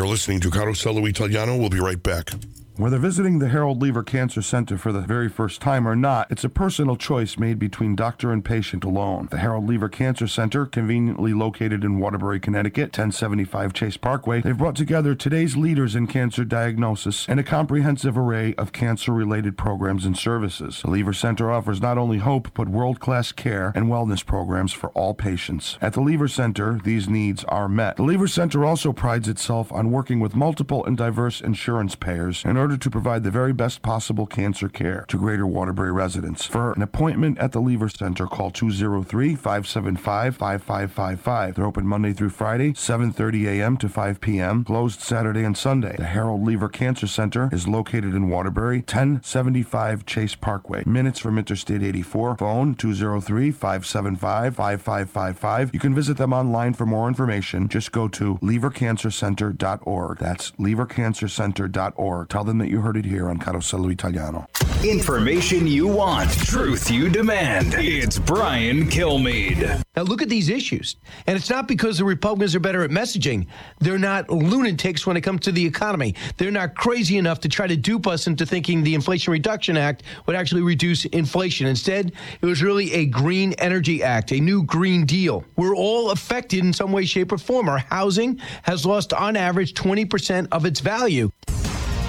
You're listening to Carosello Italiano. We'll be right back. Whether visiting the Harold Leever Cancer Center for the very first time or not, it's a personal choice made between doctor and patient alone. The Harold Leever Cancer Center, conveniently located in Waterbury, Connecticut, 1075 Chase Parkway, they've brought together today's leaders in cancer diagnosis and a comprehensive array of cancer-related programs and services. The Leever Center offers not only hope, but world-class care and wellness programs for all patients. At the Leever Center, these needs are met. The Leever Center also prides itself on working with multiple and diverse insurance payers in order to provide the very best possible cancer care to Greater Waterbury residents. For an appointment at the Leever Center, call 203-575-5555. They're open Monday through Friday, 7:30 a.m. to 5 p.m., closed Saturday and Sunday. The Harold Leever Cancer Center is located in Waterbury, 1075 Chase Parkway, minutes from Interstate 84. Phone 203-575-5555. You can visit them online for more information. Just go to leevercancercenter.org. That's leevercancercenter.org. Tell them that you heard it here on Carosello Italiano. Information you want, truth you demand. It's Brian Kilmeade. Now look at these issues. And it's not because the Republicans are better at messaging. They're not lunatics when it comes to the economy. They're not crazy enough to try to dupe us into thinking the Inflation Reduction Act would actually reduce inflation. Instead, it was really a Green Energy Act, a new Green Deal. We're all affected in some way, shape, or form. Our housing has lost on average 20% of its value.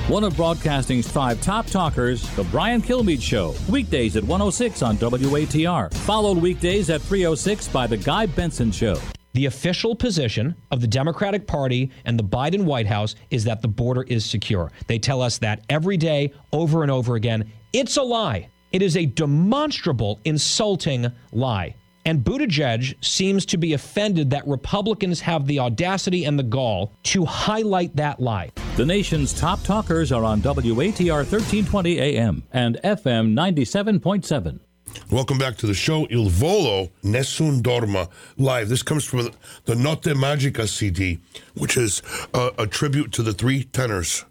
One of broadcasting's five top talkers, The Brian Kilmeade Show, weekdays at 106 on WATR. Followed weekdays at 306 by The Guy Benson Show. The official position of the Democratic Party and the Biden White House is that the border is secure. They tell us that every day, over and over again. It's a lie. It is a demonstrable, insulting lie. And Buttigieg seems to be offended that Republicans have the audacity and the gall to highlight that lie. The nation's top talkers are on WATR 1320 AM and FM 97.7. Welcome back to the show. Il Volo Nessun Dorma live. This comes from the Notte Magica CD, which is a, a tribute to the three tenors.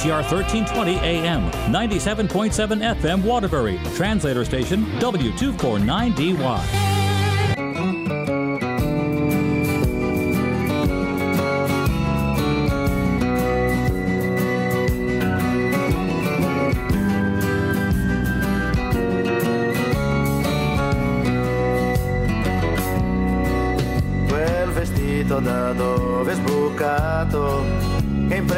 WATR 1320 AM, 97.7 FM Waterbury, translator station W249DY.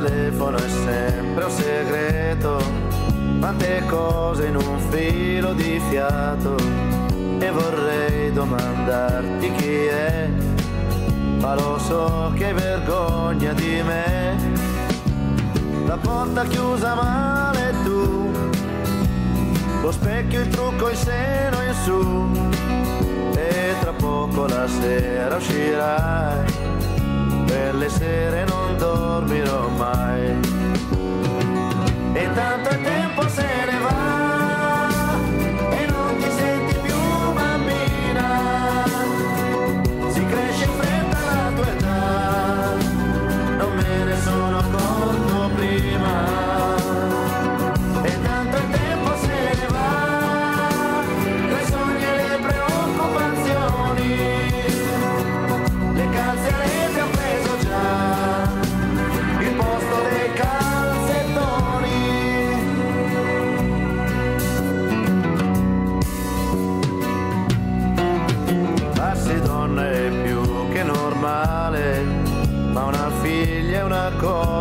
Telefono è sempre un segreto, quante cose in un filo di fiato. E vorrei domandarti chi è, ma lo so che hai vergogna di me. La porta chiusa male tu, lo specchio, il trucco, il seno in su. E tra poco la sera uscirai, quelle sere non dormirò mai. E tanto il tempo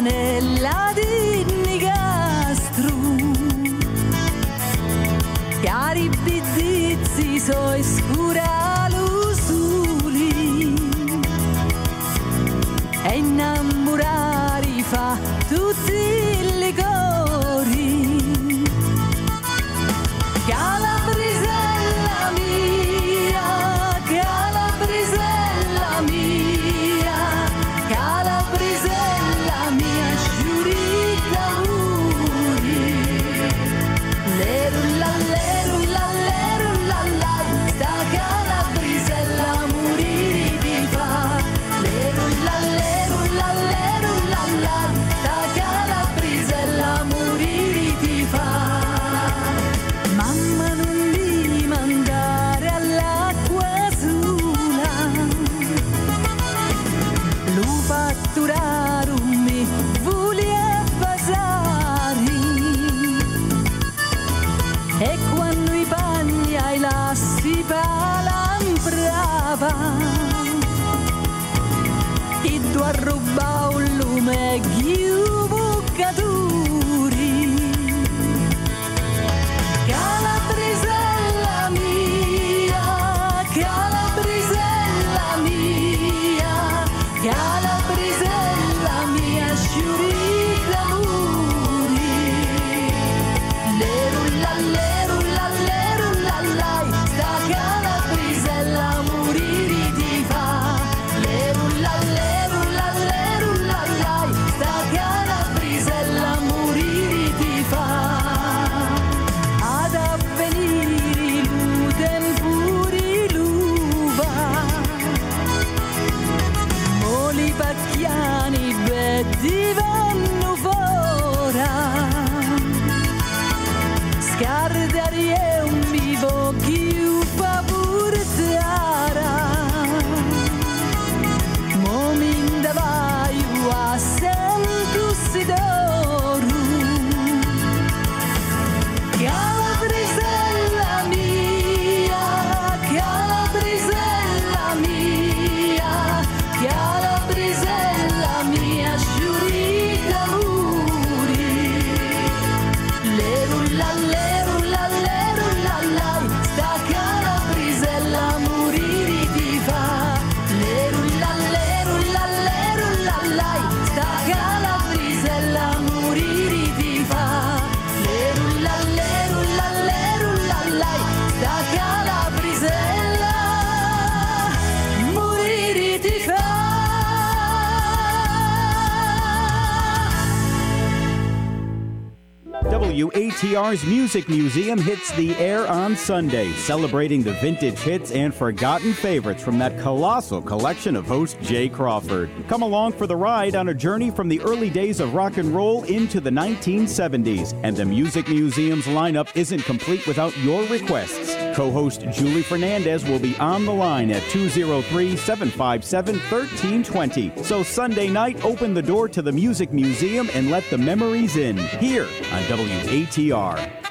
nella dinniga stru. Chiari bizzizzi soi WATR's Music Museum hits the air on Sunday, celebrating the vintage hits and forgotten favorites from that colossal collection of host Jay Crawford. Come along for the ride on a journey from the early days of rock and roll into the 1970s. And the Music Museum's lineup isn't complete without your requests. Co host Julie Fernandez will be on the line at 203 757 1320. So Sunday night, open the door to the Music Museum and let the memories in here on WATR.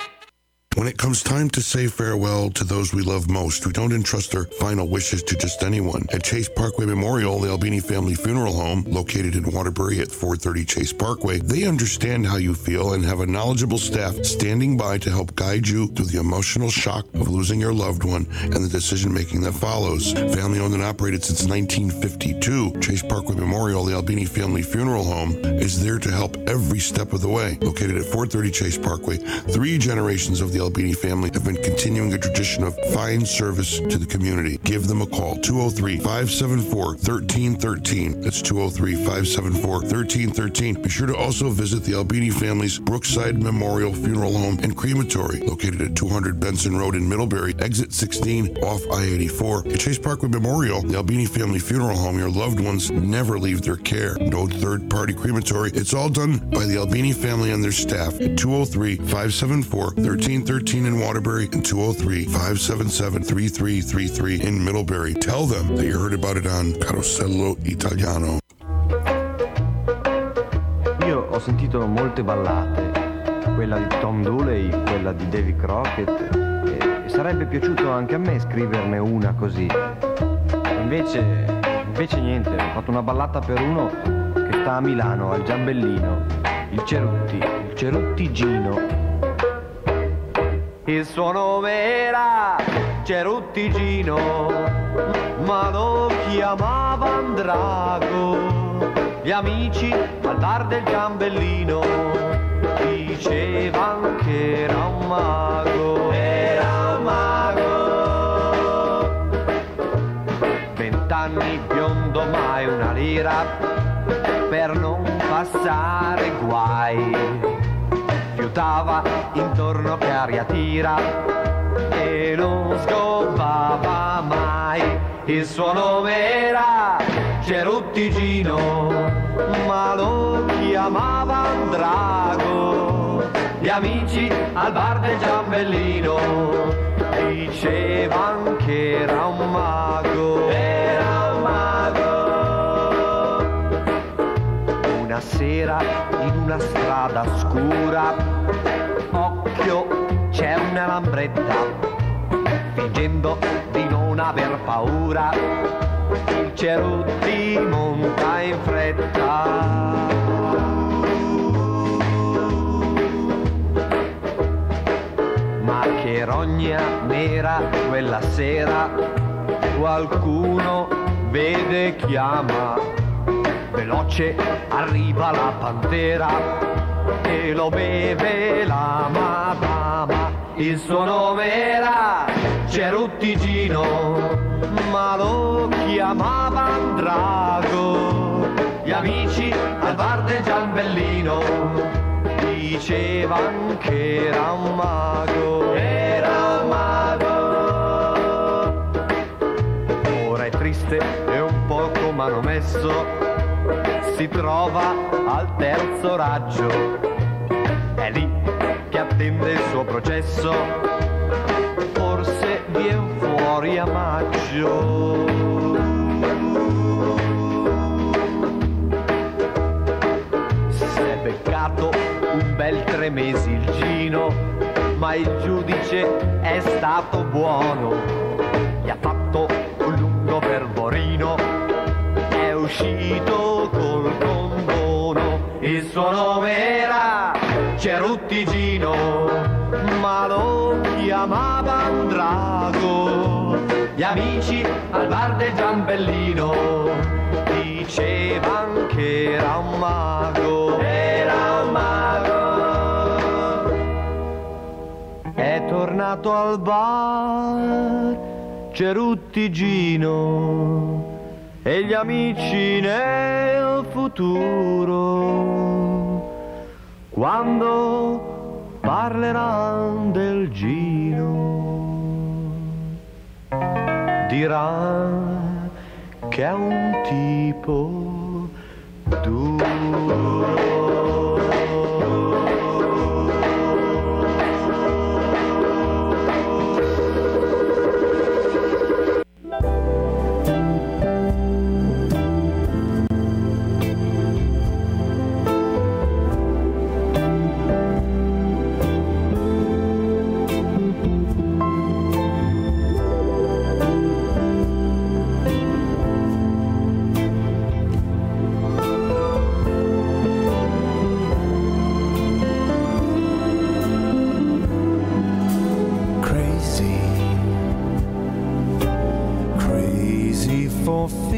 When it comes time to say farewell to those we love most, we don't entrust our final wishes to just anyone. At Chase Parkway Memorial, the Albini Family Funeral Home, located in Waterbury at 430 Chase Parkway, they understand how you feel and have a knowledgeable staff standing by to help guide you through the emotional shock of losing your loved one and the decision making that follows. Family owned and operated since 1952, Chase Parkway Memorial, the Albini Family Funeral Home, is there to help every step of the way. Located at 430 Chase Parkway, three generations of the Albini family have been continuing a tradition of fine service to the community. Give them a call 203 574 1313. That's 203 574 1313. Be sure to also visit the Albini family's Brookside Memorial Funeral Home and Crematory, located at 200 Benson Road in Middlebury, exit 16 off I 84. At Chase Parkway Memorial, the Albini Family Funeral Home, your loved ones never leave their care. No third party crematory. It's all done by the Albini family and their staff at 203 574 1313 in Waterbury and 203 577 3333 in Middlebury. Tell them that you heard about it on Carosello Italiano. Io ho sentito molte ballate, quella di Tom Dooley, quella di Davy Crockett, e sarebbe piaciuto anche a me scriverne una così. Invece, invece niente, ho fatto una ballata per uno che sta a Milano, al Giambellino, il Cerutti, il Cerutti Gino. Il suo nome era Ceruttigino, ma lo chiamavano Drago. Gli amici al bar del Giambellino dicevano che era un mago. Era un mago. Vent'anni biondo mai una lira per non passare guai fiutava intorno che aria tira e non scopava mai. Il suo nome era Ceruttigino, ma lo chiamavano Drago. Gli amici al bar del Giambellino dicevano che era un mago. Era un mago. una sera una strada scura, occhio, c'è una lambretta, fingendo di non aver paura, il Cerutti monta in fretta. Ma che rogna nera quella sera, qualcuno vede chiama, veloce arriva la pantera e lo beve la madama. Il suo nome era Ceruttigino, ma lo chiamavano Drago. Gli amici al bar del Giambellino dicevano che era un mago. Era un mago. Ora è triste e un poco manomesso, si trova al terzo raggio. È lì che attende il suo processo, forse vien fuori a maggio. Si è beccato un bel tre mesi il Gino, ma il giudice è stato buono. Gli ha fatto un lungo verborino, è uscito col condono. Il suo nome era Ceruttigino, ma lo chiamavano Drago. Gli amici al bar del Giambellino dicevano che era un mago. Era un mago. È tornato al bar Ceruttigino e gli amici nel futuro. Quando parleranno del Gino diranno che è un tipo Crazy,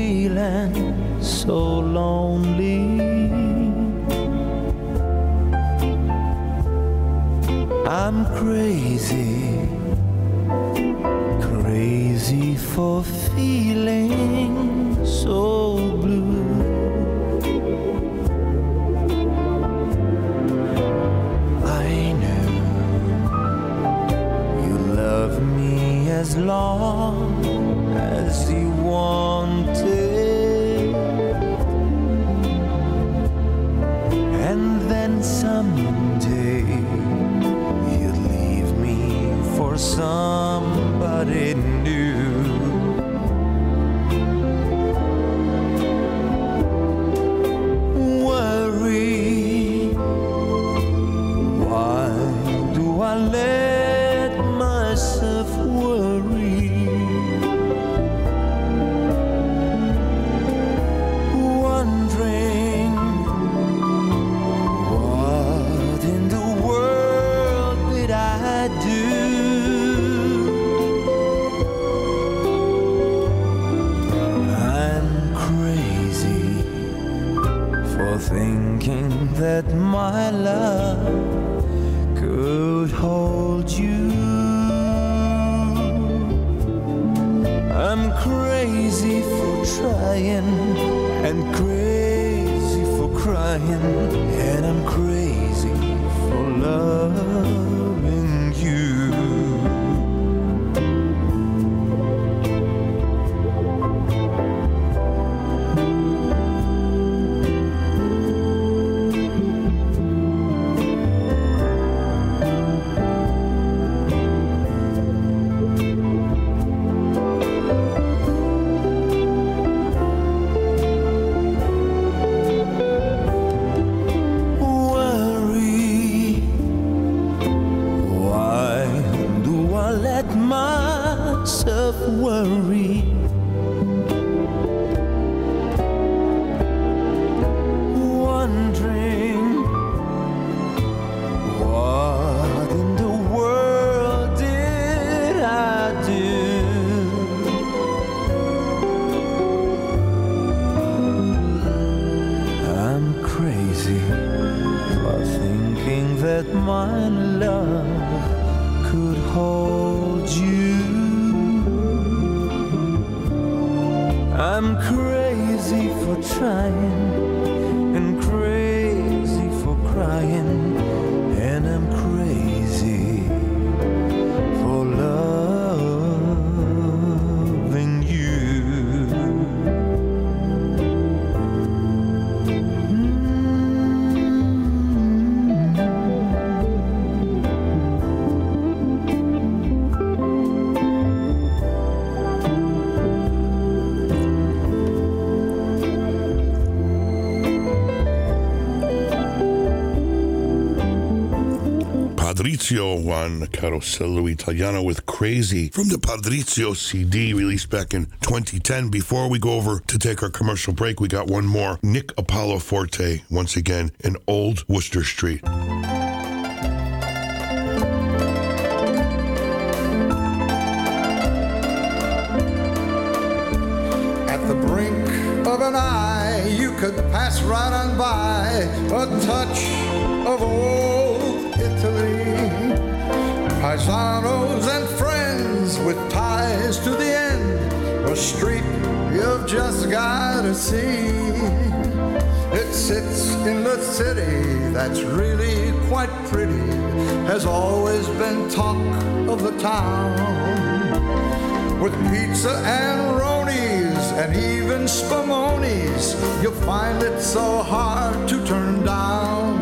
feeling so lonely. I'm crazy, crazy for feeling Patrizio Buanne Carosello Italiano with Crazy from the Patrizio CD released back in 2010. Before we go over to take our commercial break, we got one more. Nick Apollo Forte, once again, in Old Worcester Street. At the brink of an eye, you could pass right on by a touch of old. Paisanos and friends with ties to the end, a street you've just gotta see. It sits in the city that's really quite pretty, has always been talk of the town with pizza and ronies and even spumonies. You'll find it so hard to turn down.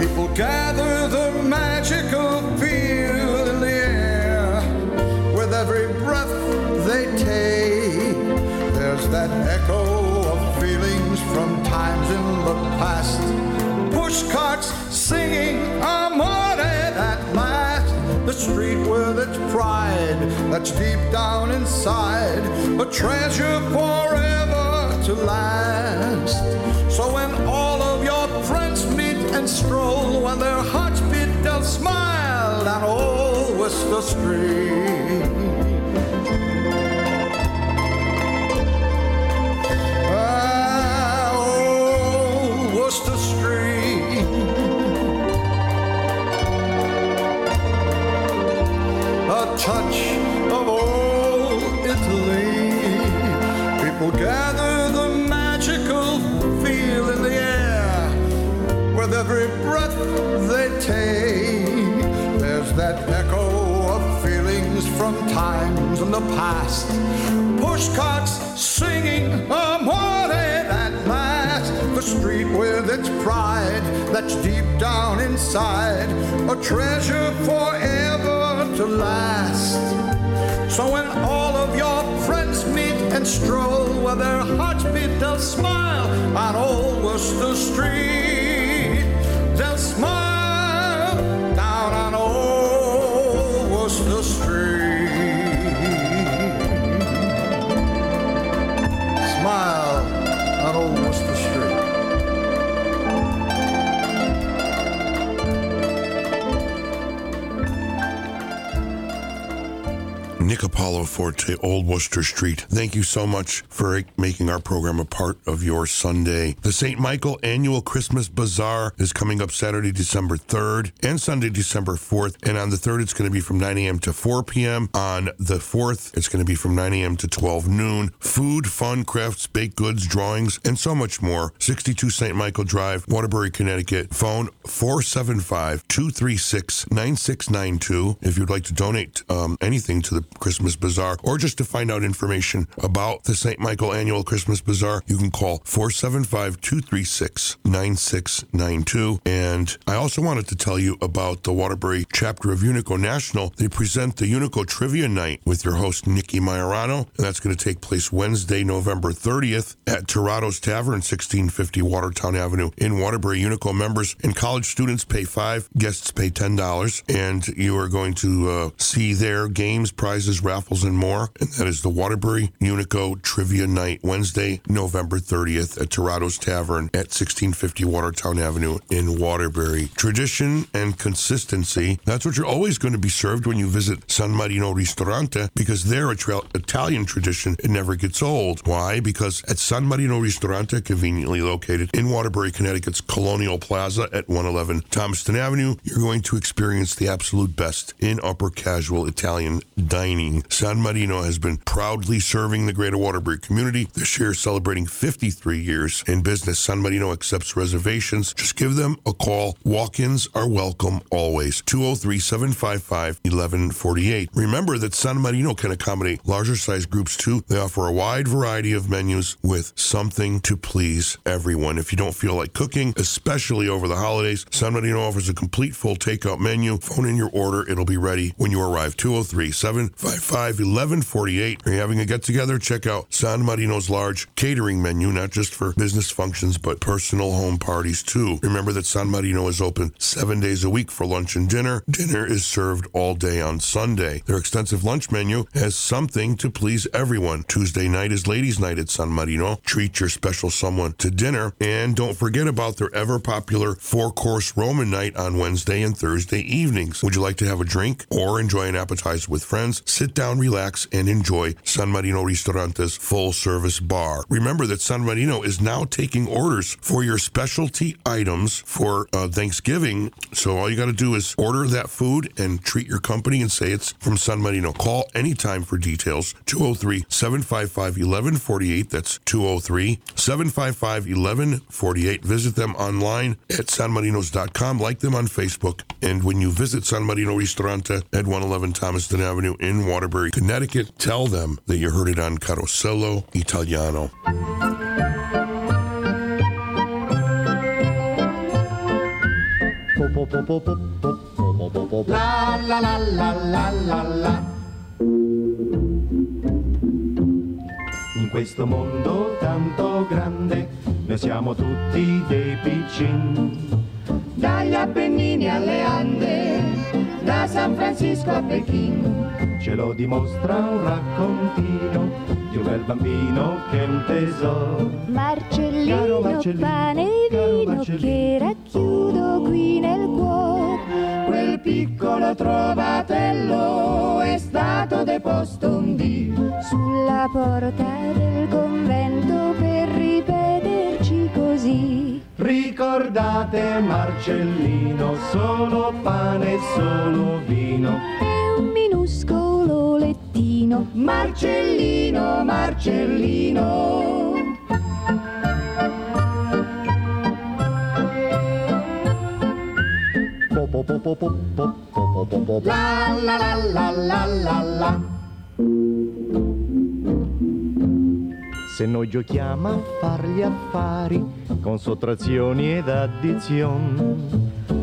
People gather in the past. Push carts singing Amore at last. The street with its pride that's deep down inside, a treasure forever to last. So when all of your friends meet and stroll, when their hearts beat, they'll smile down old Worcester Street. That echo of feelings from times in the past. Pushcarts singing Amore at last. The street with its pride that's deep down inside. A treasure forever to last. So when all of your friends meet and stroll with their hearts beat, they'll smile on old Worcester Street. Apollo Forte, Old Worcester Street. Thank you so much for making our program a part of your Sunday. The St. Michael Annual Christmas Bazaar is coming up Saturday, December 3rd and Sunday, December 4th. And on the 3rd, it's going to be from 9 a.m. to 4 p.m. On the 4th, it's going to be from 9 a.m. to 12 noon. Food, fun, crafts, baked goods, drawings, and so much more. 62 St. Michael Drive, Waterbury, Connecticut. Phone 475 236 9692 if you'd like to donate um, anything to the Christmas Bazaar or just to find out information about the St. Michael Annual Christmas Bazaar, you can call 475 236 9692. And I also wanted to tell you about the Waterbury chapter of Unico National. They present the Unico Trivia Night with your host, Nikki Majorano, and that's going to take place Wednesday, November 30th at Torado's Tavern, 1650 Watertown Avenue in Waterbury. Unico members and college students pay five, guests pay $10, and you are going to uh, see their games, prizes, raffles, and more. And that is the Waterbury Unico Trivia Night, Wednesday, November 30th at Torado's Tavern at 1650 Watertown Avenue in Waterbury. Tradition and consistency, that's what you're always going to be served when you visit San Marino Ristorante because their Itra- Italian tradition, it never gets old. Why? Because at San Marino Ristorante, conveniently located in Waterbury, Connecticut's Colonial Plaza at 111 Thomaston Avenue, you're going to experience the absolute best in upper casual Italian dining. San Marino has been proudly serving the greater Waterbury community. This year, celebrating 53 years in business. San Marino accepts reservations. Just give them a call. Walk ins are welcome always. 203 755 1148. Remember that San Marino can accommodate larger size groups too. They offer a wide variety of menus with something to please everyone. If you don't feel like cooking, especially over the holidays, San Marino offers a complete full takeout menu. Phone in your order, it'll be ready when you arrive. 203 755 1148. Are you having a get together? Check out San Marino's large catering menu, not just for business functions, but personal home parties too. Remember that San Marino is open seven days a week for lunch and dinner. Dinner is served all day on Sunday. Their extensive lunch menu has something to please everyone. Tuesday night is ladies' night at San Marino. Treat your special someone to dinner. And don't forget about their ever popular four course Roman night on Wednesday and Thursday evenings. Would you like to have a drink or enjoy an appetizer with friends? Sit down, relax, and enjoy San Marino Ristorante's full service bar. Remember that San Marino is now taking orders for your specialty items for uh, Thanksgiving. So all you got to do is order that food and treat your company and say it's from San Marino. Call anytime for details 203 755 1148. That's 203 755 1148. Visit them online at sanmarinos.com. Like them on Facebook. And when you visit San Marino Ristorante at 111 Thomaston Avenue in Waterbury, Connecticut, tell them that you heard it on Carosello Italiano. La la la la la la. In questo mondo tanto grande, noi siamo tutti dei piccini. Dagli Appennini alle Ande, da San Francisco a Pechino. Ce lo dimostra un raccontino di un bel bambino che è un tesoro. Marcellino, Marcellino, pane e vino che racchiudo qui nel cuore. Quel piccolo trovatello è stato deposto un dì Sulla porta del convento per ripeterci così. Ricordate Marcellino, solo pane e solo vino. È un minuscolo lettino. Marcellino, Marcellino. La la la la la la la. Se noi giochiamo a far gli affari con sottrazioni ed addizioni,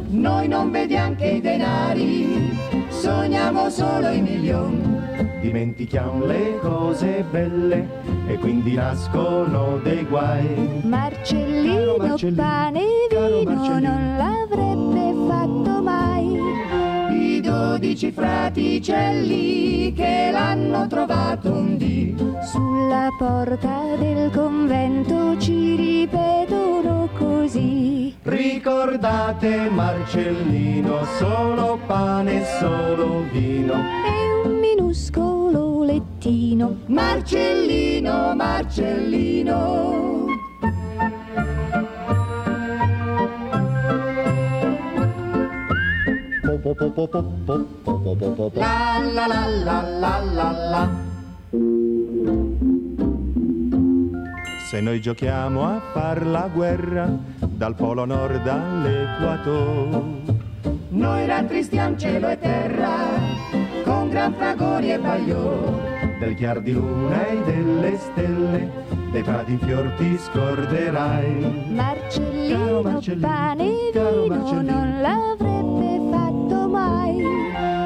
Noi non vediamo che i denari, sogniamo solo i milioni. dimentichiamo le cose belle e quindi nascono dei guai. Marcellino, Marcellino, pane e vino Marcellino. non l'avrebbe fatto mai. Dodici fraticelli che l'hanno trovato un dì. Sulla porta del convento ci ripetono così. Ricordate Marcellino, solo pane e solo vino. È un minuscolo lettino. Marcellino, Marcellino. La la la la la la la. Se noi giochiamo a far la guerra dal polo nord all'equatore, Noi rattristiamo cielo e terra con gran fragori e bagliori. del chiar di luna e delle stelle, dei prati in fior ti scorderai. Marcellino, Caro Marcellino, pane e vino Marcellino. non fatto mai.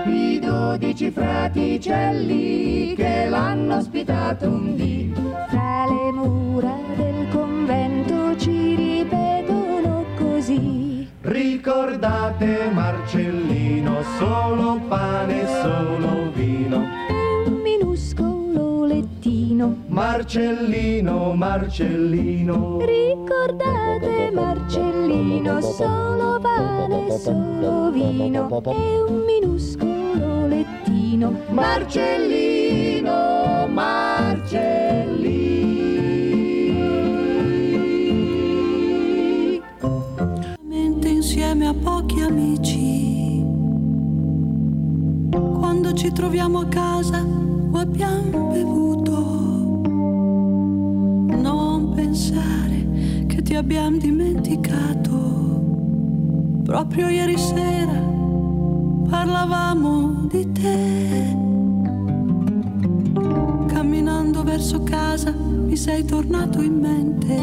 I dodici fraticelli che l'hanno ospitato un dì. Fra le mura del convento ci ripetono così. Ricordate Marcellino, solo pane solo vino. Un Marcellino, Marcellino. Ricordate Marcellino, solo pane, solo vino e un minuscolo lettino. Marcellino, Marcellino. Insieme a pochi amici. Quando ci troviamo a casa o abbiamo bevuto. Non pensare che ti abbiamo dimenticato. Proprio ieri sera parlavamo di te. Camminando verso casa mi sei tornato in mente.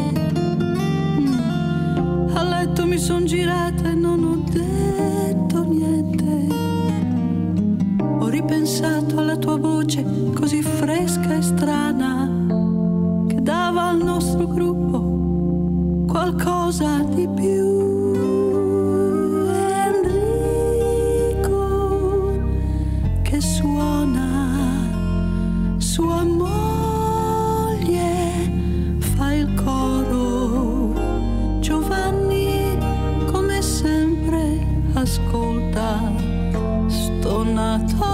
Mm. A letto mi son girata e non ho detto niente. Ripensato alla tua voce così fresca e strana che dava al nostro gruppo qualcosa di più. Enrico che suona sua moglie fa il coro Giovanni come sempre ascolta stonato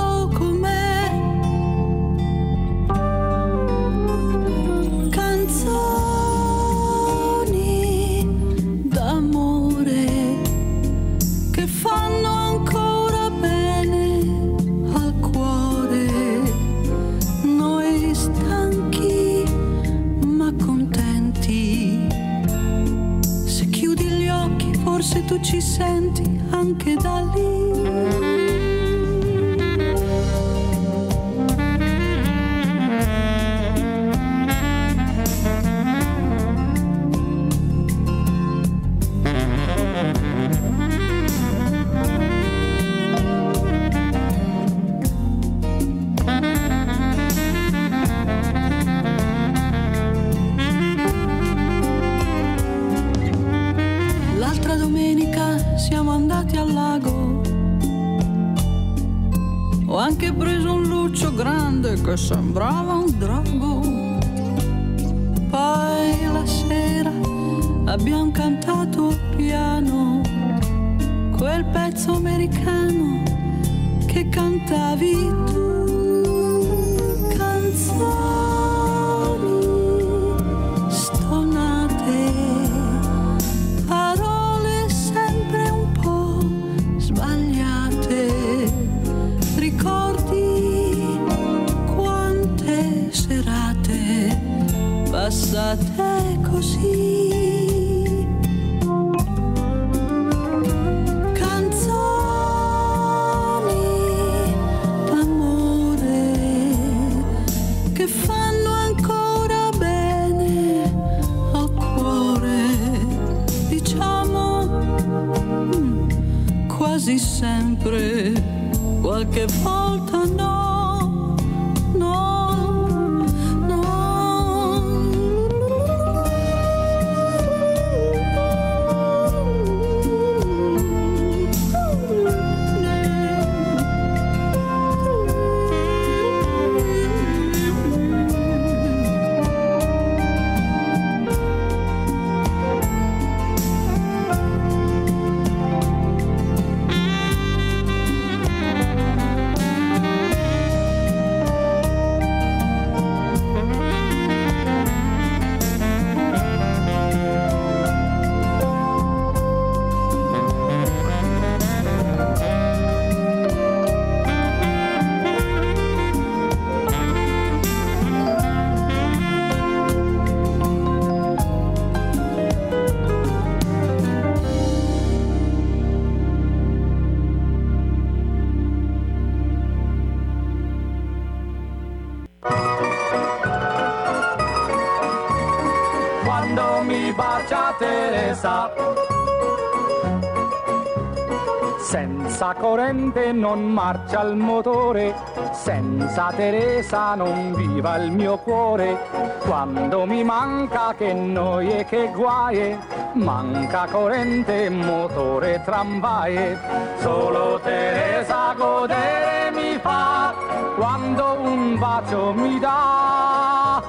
marcia il motore, senza Teresa non viva il mio cuore. Quando mi manca che noie, che guaie, manca corrente, motore, tramvai. Solo Teresa godere mi fa quando un bacio mi dà.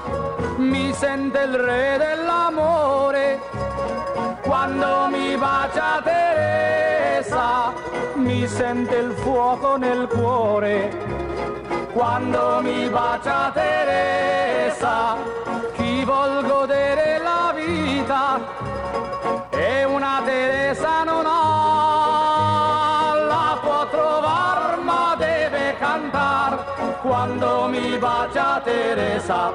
mi sente il re sente il fuoco nel cuore. Quando mi bacia Teresa, chi vuol godere la vita e una Teresa non ha, la può trovare ma deve cantare quando mi bacia Teresa.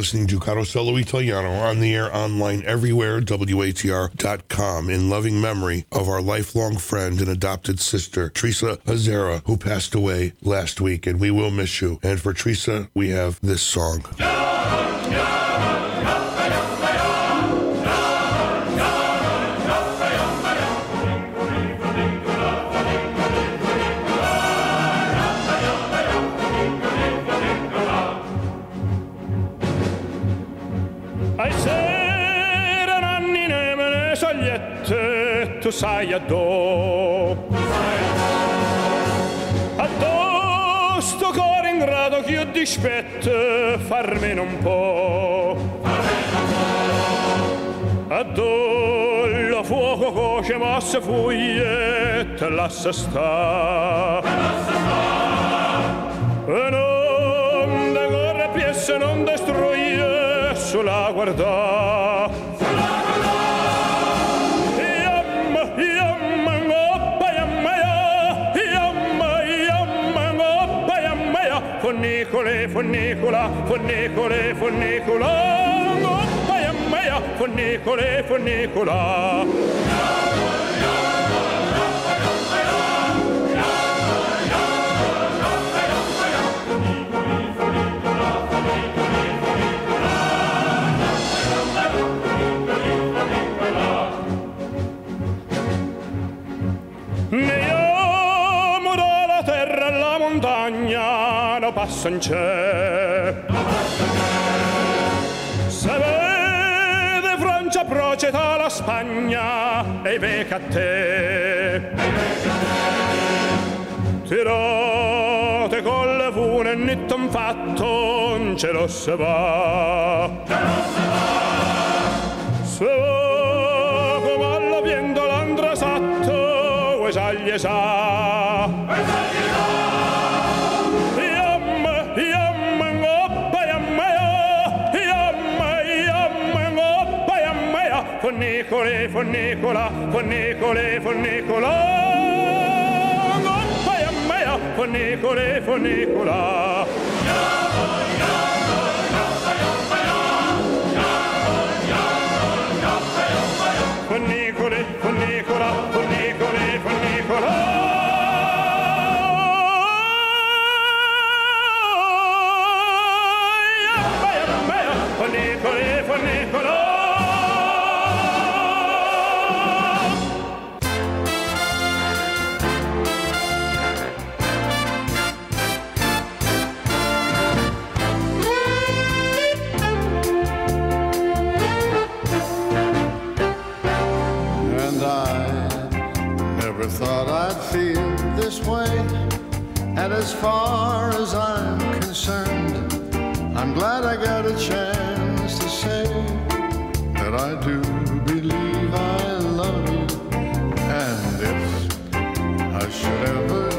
Listening to Carosello Italiano on the air, online, everywhere, WATR.com, in loving memory of our lifelong friend and adopted sister, Teresa Azera, who passed away last week, and we will miss you. And for Teresa, we have this song. A addosso. Addosso cor in grado che io dispetto farmi A può. Addosso fuoco coce mosse fuie te lassa sta. Te lassa sta. E non da corre piesse non destruie sulla guardare. Funnicole, funnicola, funnicole, funnicola. Ngoppa, yamma, passo in c'è. Se vede Francia proceta la Spagna, e becca a te. Tirate con le fune, nitto un fatto, non ce lo se va. Funnicole, funnicola, funnicole, funnicola. Ngoppa, yamma, ya. Funnicole, funnicola. Funnicole, funnicola, funnicole, funnicola. Yamma, way. And as far as I'm concerned, I'm glad I got a chance to say that I do believe I love you. And if I should ever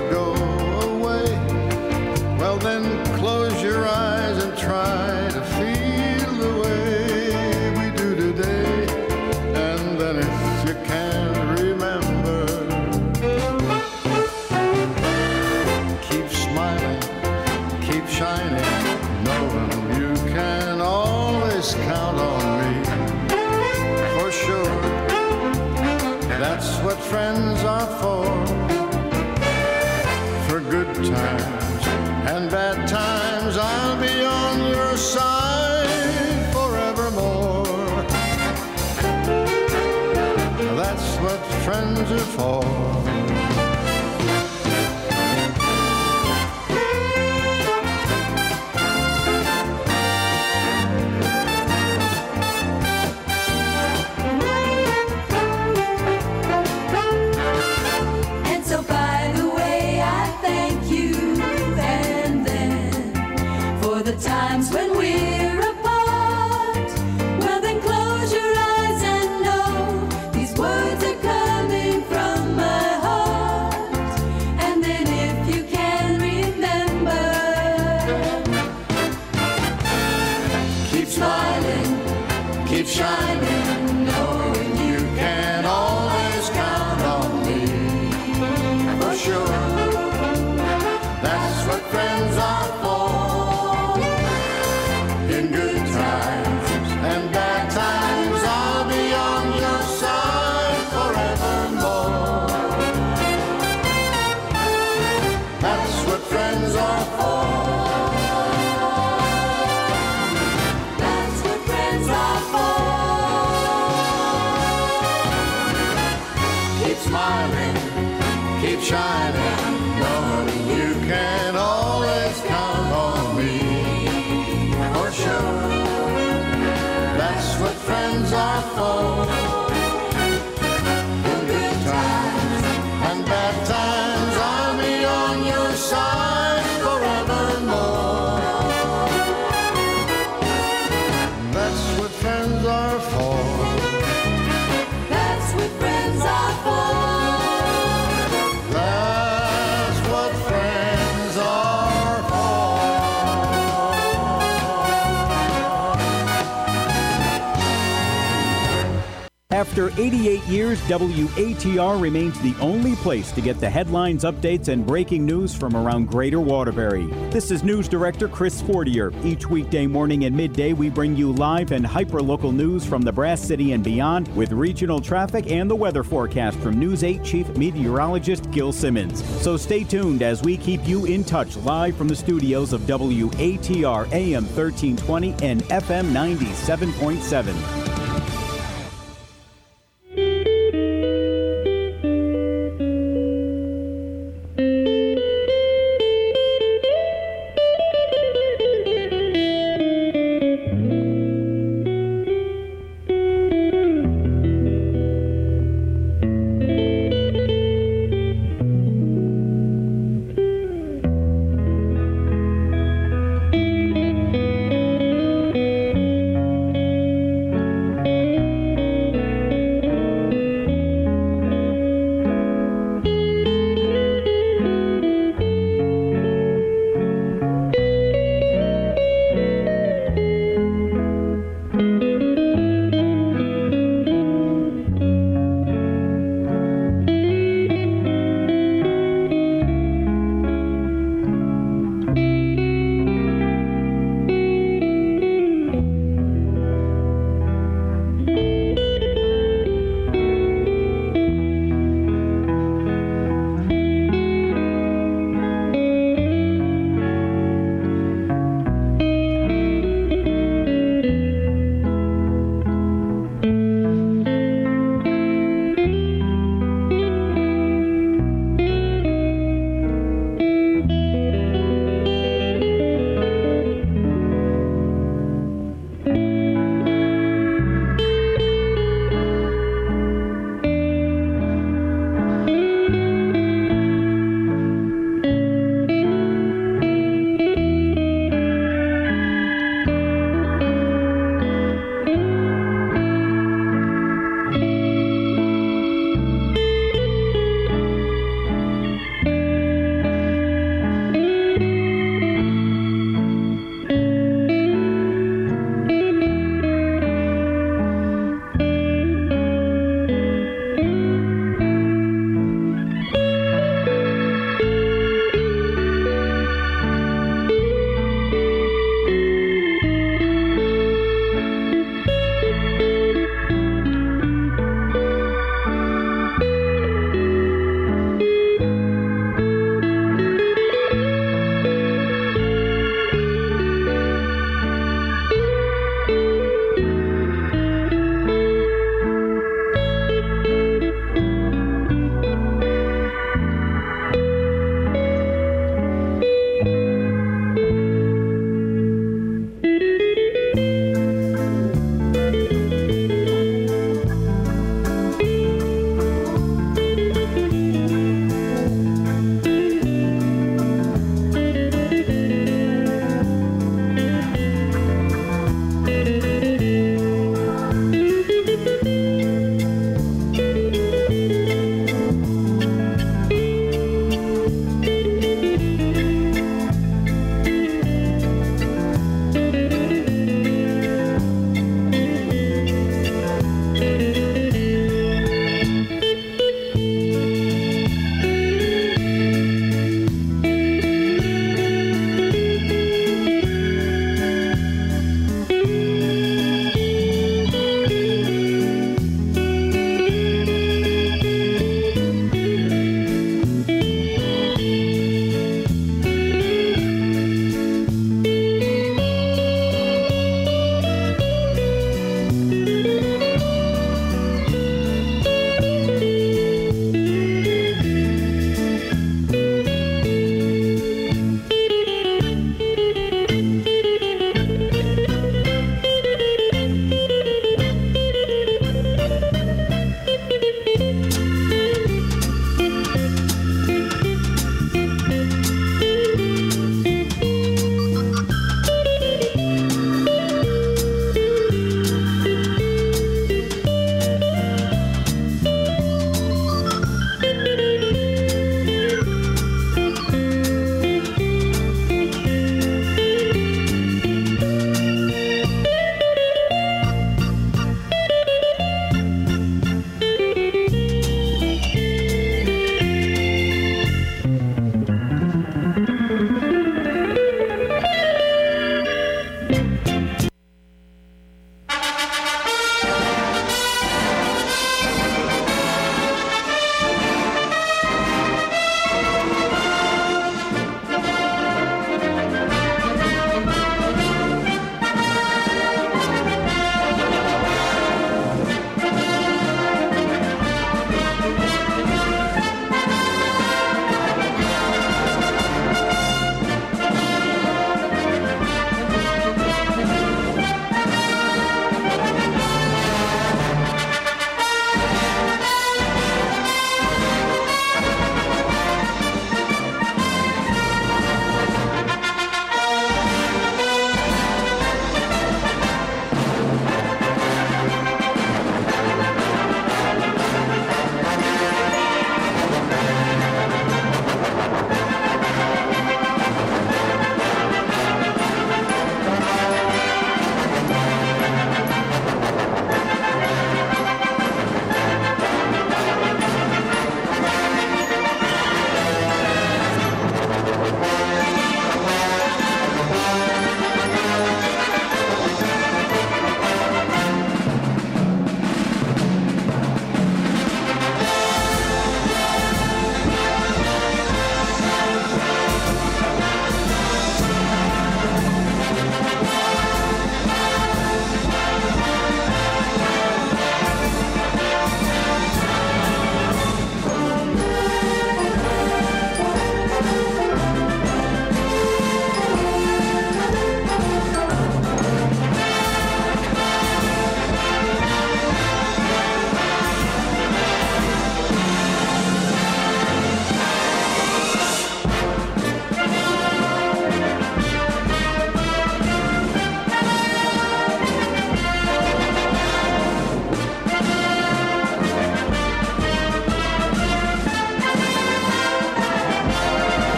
friends After 88 years, WATR remains the only place to get the headlines, updates, and breaking news from around Greater Waterbury. This is News Director Chris Fortier. Each weekday morning and midday, we bring you live and hyper-local news from the Brass City and beyond with regional traffic and the weather forecast from News 8 Chief Meteorologist Gil Simmons. So stay tuned as we keep you in touch live from the studios of WATR AM 1320 and FM 97.7.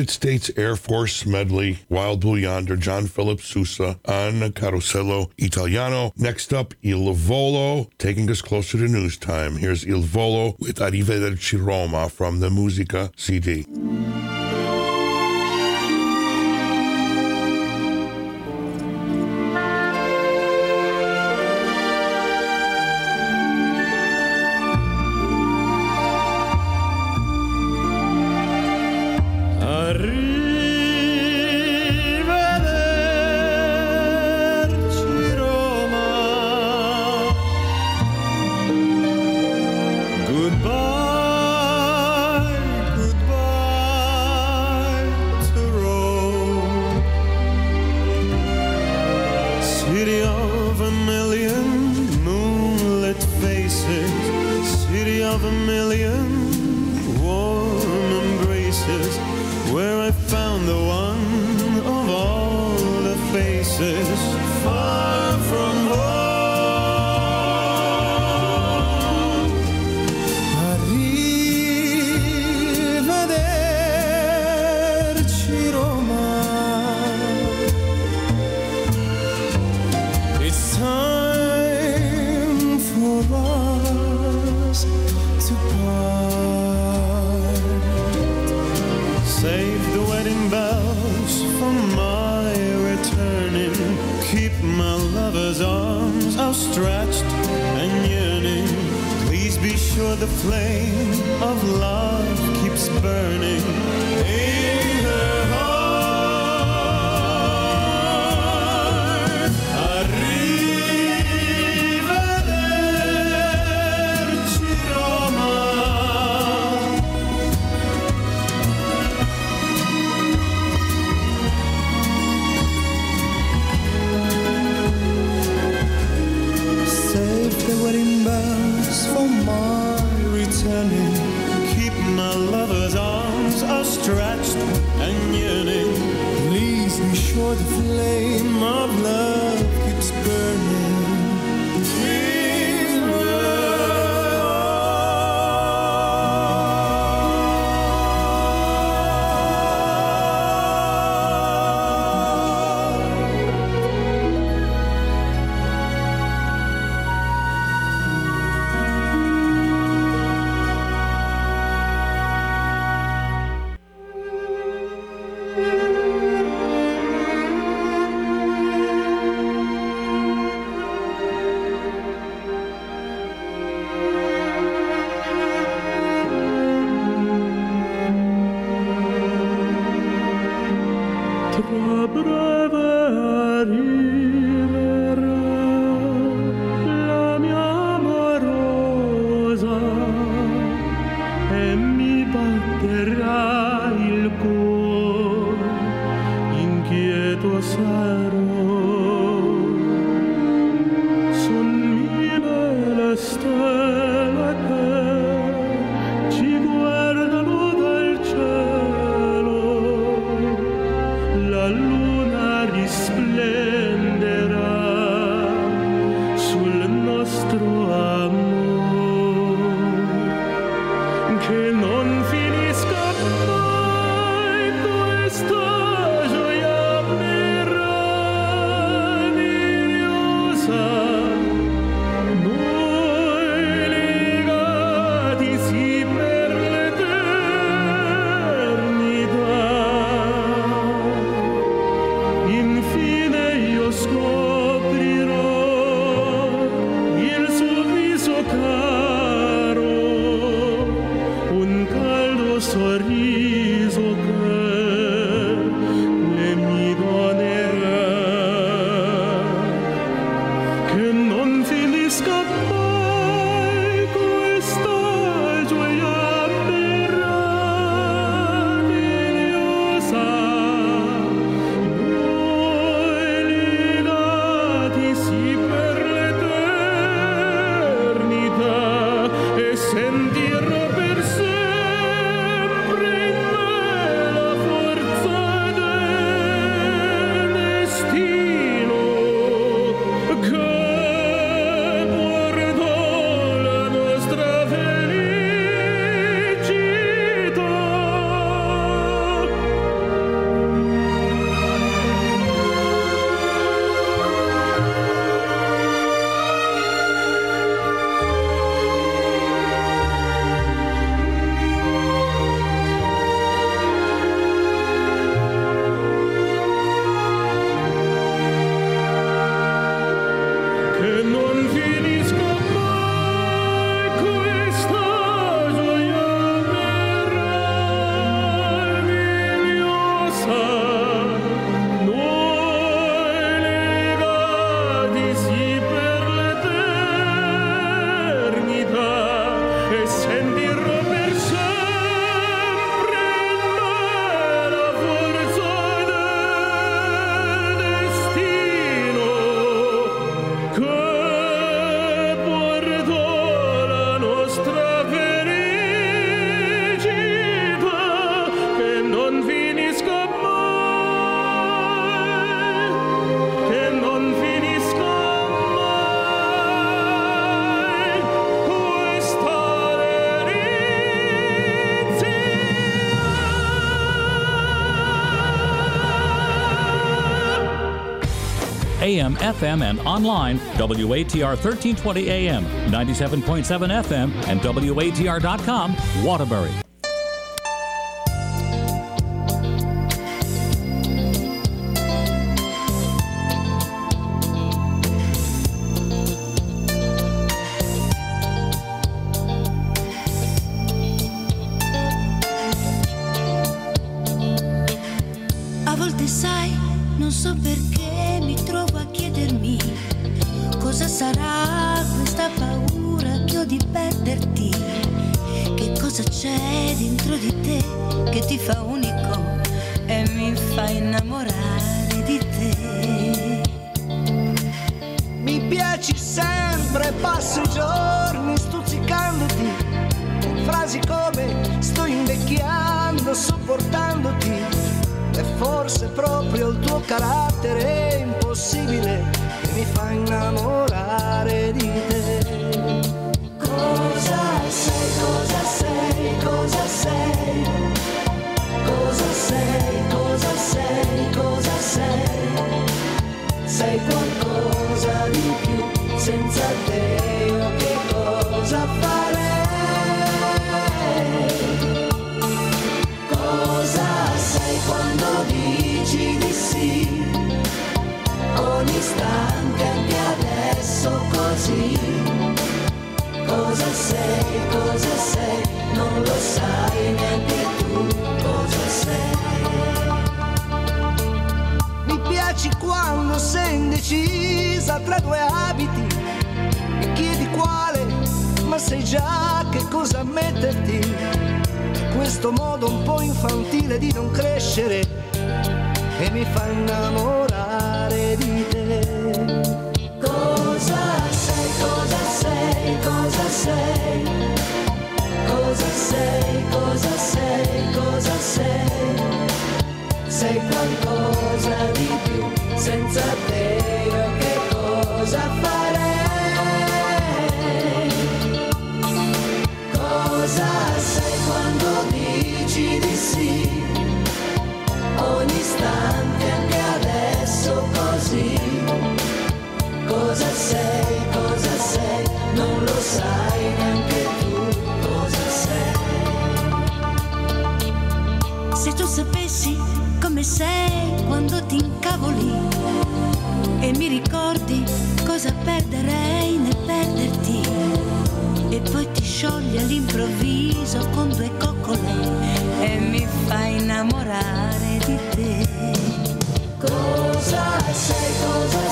United States Air Force medley, Wild Blue Yonder, John Philip Sousa on Carosello Italiano. Next up, Il Volo, taking us closer to news time. Here's Il Volo with Arrivederci Roma from the Musica CD. FM, and online, WATR 1320 AM, 97.7 FM, and WATR.com, Waterbury. Come sto invecchiando, sopportandoti. E forse proprio il tuo carattere impossibile che mi fa innamorare di te. Cosa sei, cosa sei, cosa sei? Cosa sei, cosa sei, cosa sei? Sei qualcosa di più, senza te Ogni istante anche adesso così. Cosa sei, cosa sei? Non lo sai neanche tu cosa sei. Mi piaci quando sei indecisa tra due abiti e chiedi quale, ma sai già che cosa metterti. Questo modo un po' infantile di non crescere che mi fa innamorare Cosa sei, cosa sei, cosa sei? Cosa sei, cosa sei, cosa sei? Sei qualcosa di più, senza te io che cosa farei? Cosa sei quando dici di sì? Ogni istante sei, cosa sei? Non lo sai neanche tu cosa sei. Se tu sapessi come sei quando ti incavoli e mi ricordi cosa perderei nel perderti e poi ti sciogli all'improvviso con due coccole e mi fai innamorare di te. Cosa sei, cosa sei,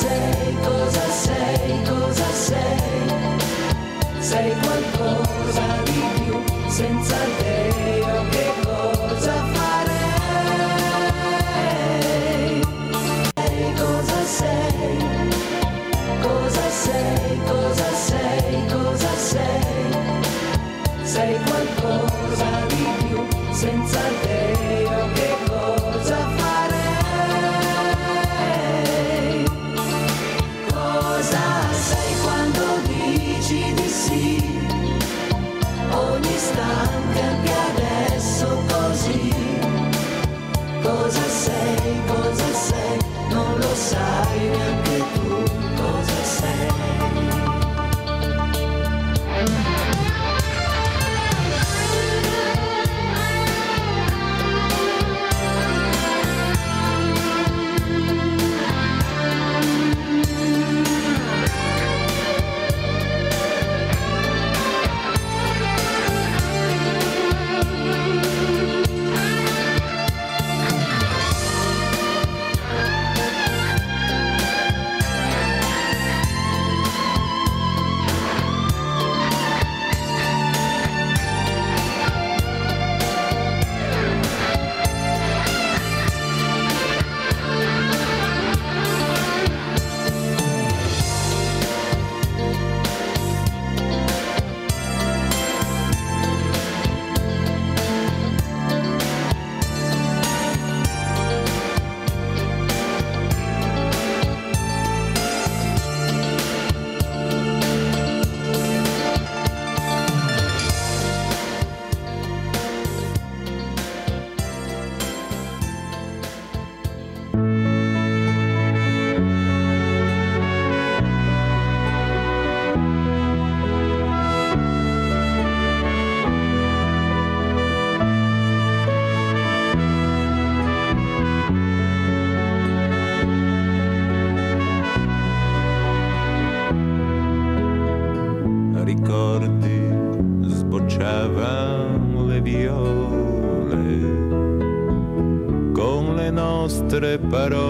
sei, cosa sei, cosa sei? Sei qualcosa di più, senza te io che preparó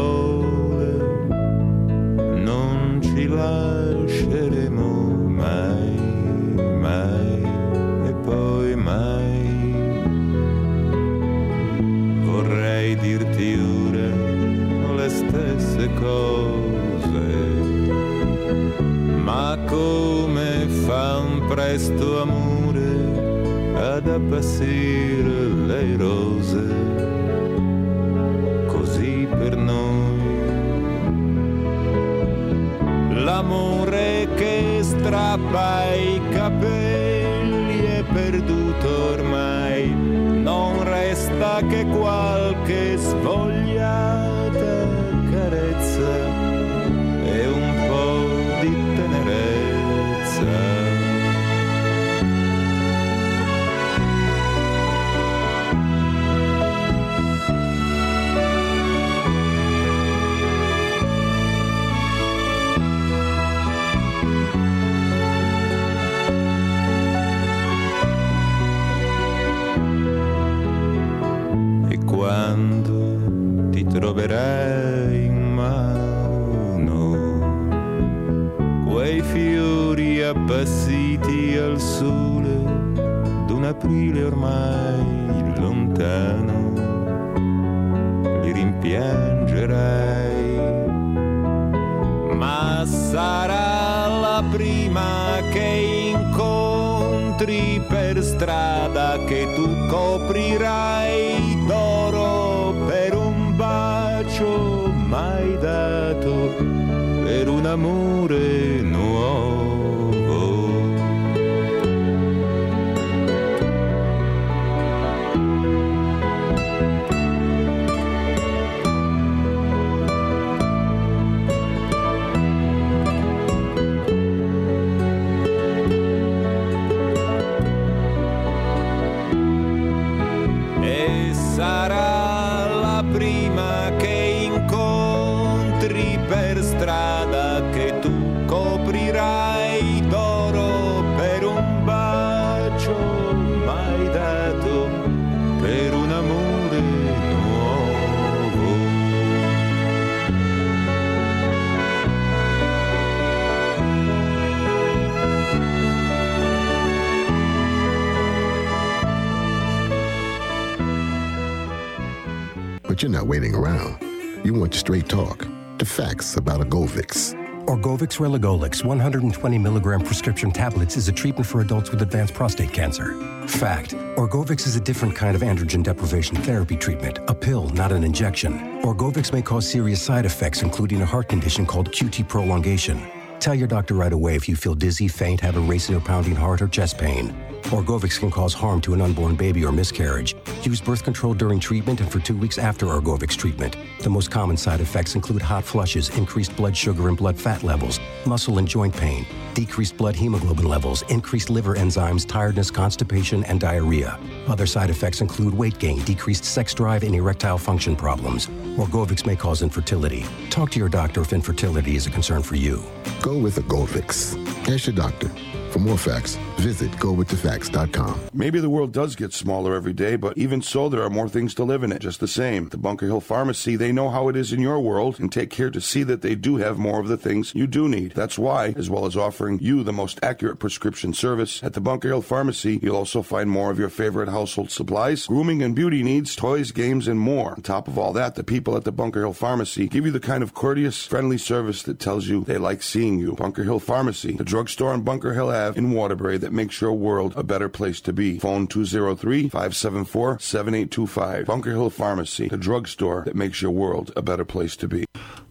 Want straight talk, the facts about Orgovyx. Orgovyx Relugolix 120 milligram prescription tablets is a treatment for adults with advanced prostate cancer. Fact Orgovyx is a different kind of androgen deprivation therapy treatment, a pill, not an injection. Orgovyx may cause serious side effects, including a heart condition called QT prolongation. Tell your doctor right away if you feel dizzy, faint, have a racing or pounding heart, or chest pain. Orgovyx can cause harm to an unborn baby or miscarriage. Use birth control during treatment and for two weeks after Orgovyx treatment. The most common side effects include hot flushes, increased blood sugar and blood fat levels, muscle and joint pain, decreased blood hemoglobin levels, increased liver enzymes, tiredness, constipation, and diarrhea. Other side effects include weight gain, decreased sex drive, and erectile function problems. Orgovyx may cause infertility. Talk to your doctor if infertility is a concern for you. Go with Orgovyx. Ask your doctor. For more facts, visit gowiththefacts.com. Maybe the world does get smaller every day, but even so, there are more things to live in it just the same. The Bunker Hill Pharmacy, they know how it is in your world and take care to see that they do have more of the things you do need. That's why, as well as offering you the most accurate prescription service, at the Bunker Hill Pharmacy, you'll also find more of your favorite household supplies, grooming and beauty needs, toys, games, and more. On top of all that, the people at the Bunker Hill Pharmacy give you the kind of courteous, friendly service that tells you they like seeing you. Bunker Hill Pharmacy, the drugstore on Bunker Hill Ave in Waterbury that makes your world a better place to be. Phone 203-574-7825. Bunker Hill Pharmacy, the drugstore that makes your world a better place to be.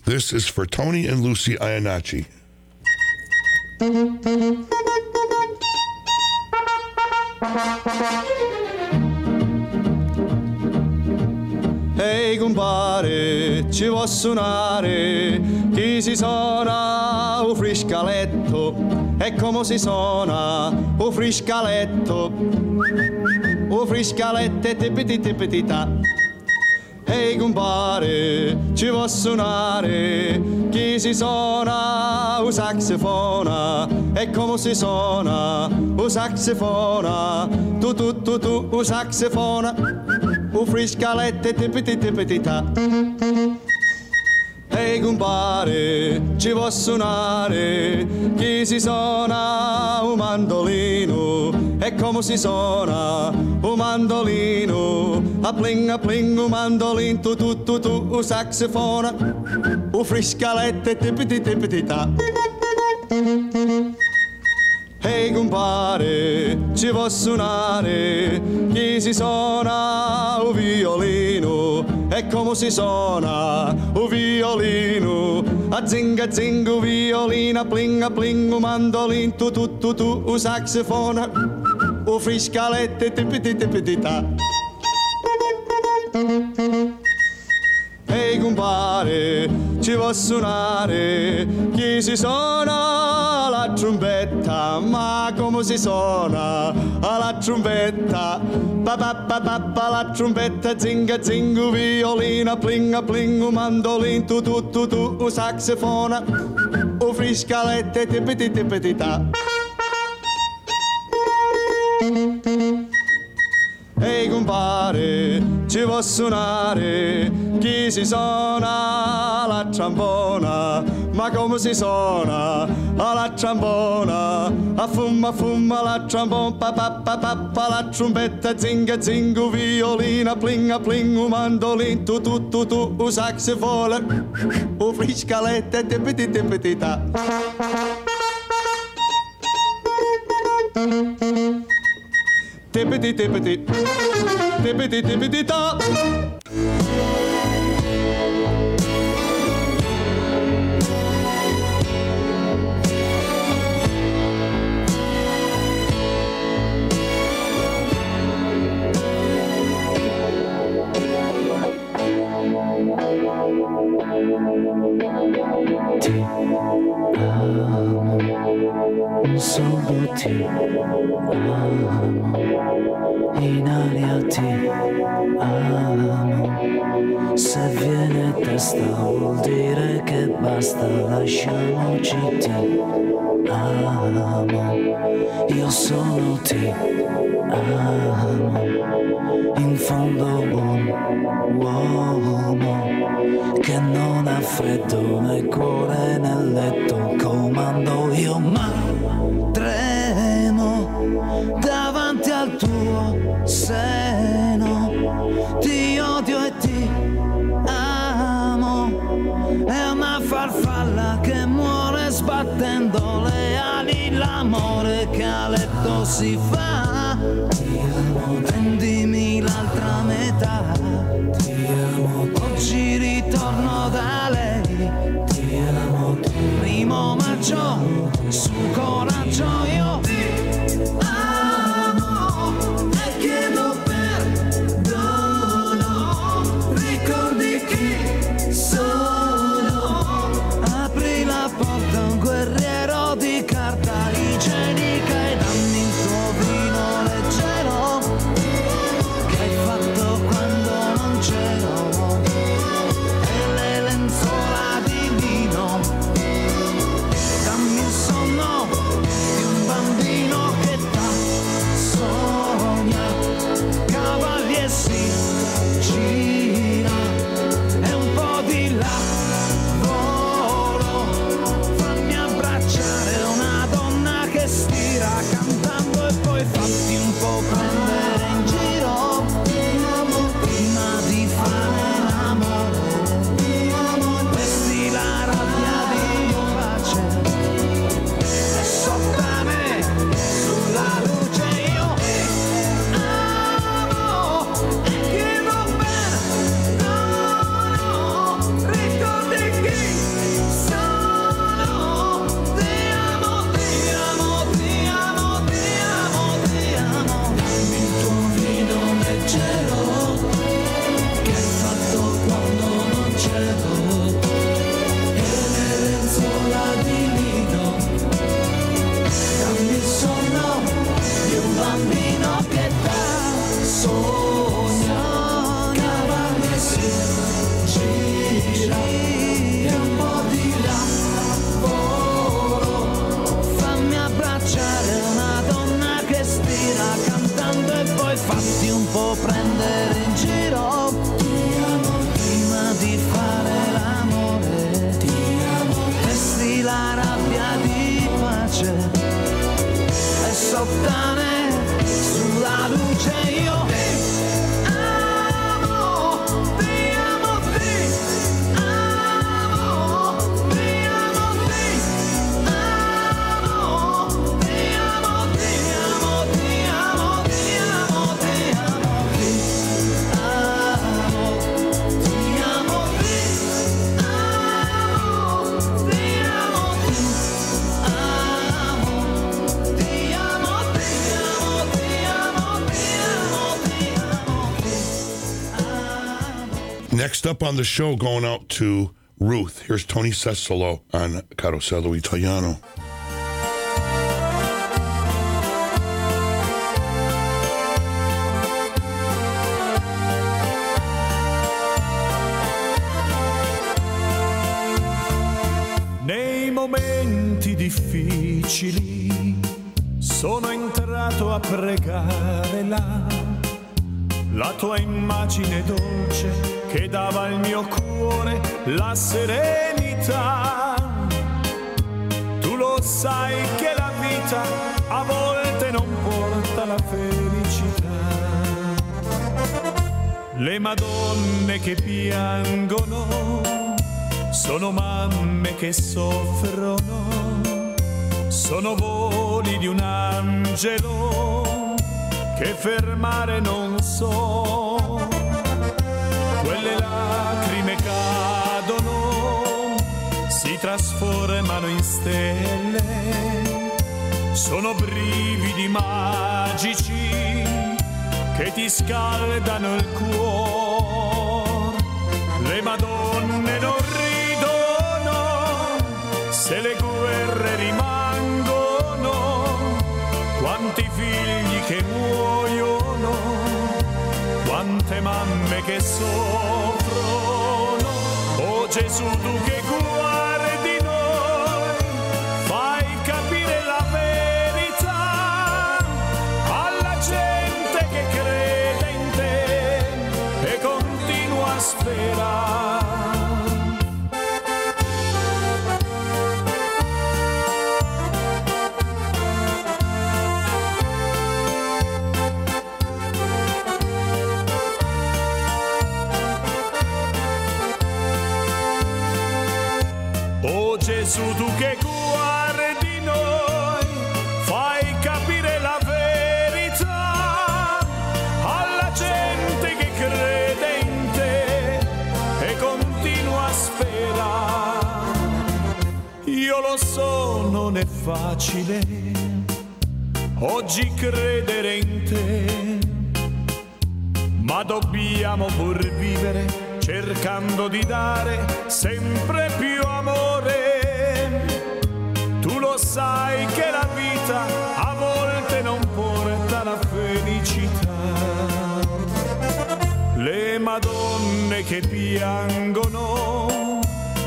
This is for Tony and Lucy Iannacci. Ehi compare, ci vuoi suonare? Chi si suona un friscaletto? E come si suona un friscaletto? Un friscaletto e tipiti tipiti Ehi compare, ci vuoi suonare? Chi si suona un saxofona? E come si suona un saxofona? Tu tu tu tu un saxofona? o friscalette tipiti tipiti Ehi compare, ci può suonare, chi si suona un mandolino, e come si suona un mandolino, a pling a pling un mandolino, tu tu tu tu, un saxofona, un friscalette tipiti tipiti ta. Ehi compare, ci può suonare, chi si suona un violino, e come si suona un violino, a zinga zinga un violino, a pling a pling un mandolino, tu tu tu tu, un saxofona, un friscalette tipiti tipiti ta. Ehi compare, ci può suonare, chi si suona la trombetta, ma come si suona la trombetta? Pa pa pa pa pa la trombetta, zinga zinga, violina, plinga plinga, mandolin, tu tu tu tu, un saxofona, un friscalette, tipiti tipiti ta. Ehi compare, ci può suonare, chi si suona la trombona, ma come si suona? La trombona, a fumma fumma la trombona, pa pa pa pa pa la trombetta, zinga zinga, violina, plinga plinga, mandolin, tu tu tu tu, un saxofone, un friscalette, tipiti tipiti ta. Tippity tippity, Ti amo, solo ti amo, in aria ti amo. Se viene testa vuol dire che basta, lasciamoci ti amo. Io sono ti amo, in fondo un uomo che non ha freddo nel cuore nel letto comando io ma tremo davanti al tuo seno. Ti odio e ti amo è una farfalla che muore sbattendo le ali. L'amore che a letto si fa. Prendimi l'altra metà 걱정 Next up on the show, going out to Ruth. Here's Tony Cesolo on Carosello Italiano. Madonne che piangono sono mamme che soffrono, sono voli di un angelo che fermare non so. Quelle lacrime cadono, si trasformano in stelle, sono brividi magici che ti scaldano il cuore. Se le guerre rimangono. Quanti figli che muoiono, quante mamme che soffrono. Oh Gesù, tu che guardi noi, fai capire la verità alla gente che crede in te e continua a sperare. Facile oggi credere in te, ma dobbiamo pur vivere cercando di dare sempre più amore. Tu lo sai che la vita a volte non porta la felicità. Le Madonne che piangono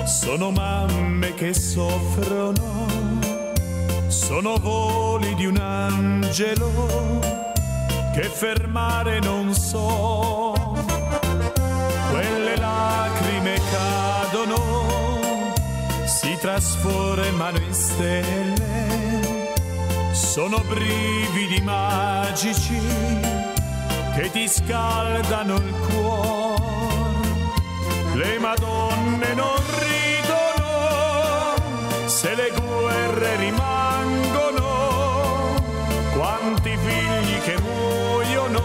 sono mamme che soffrono, sono voli di un angelo che fermare non so. Quelle lacrime cadono, si trasformano in stelle, sono brividi magici che ti scaldano il cuore. Le Madonne non ridono se le guerre rimangono. Quanti figli che muoiono,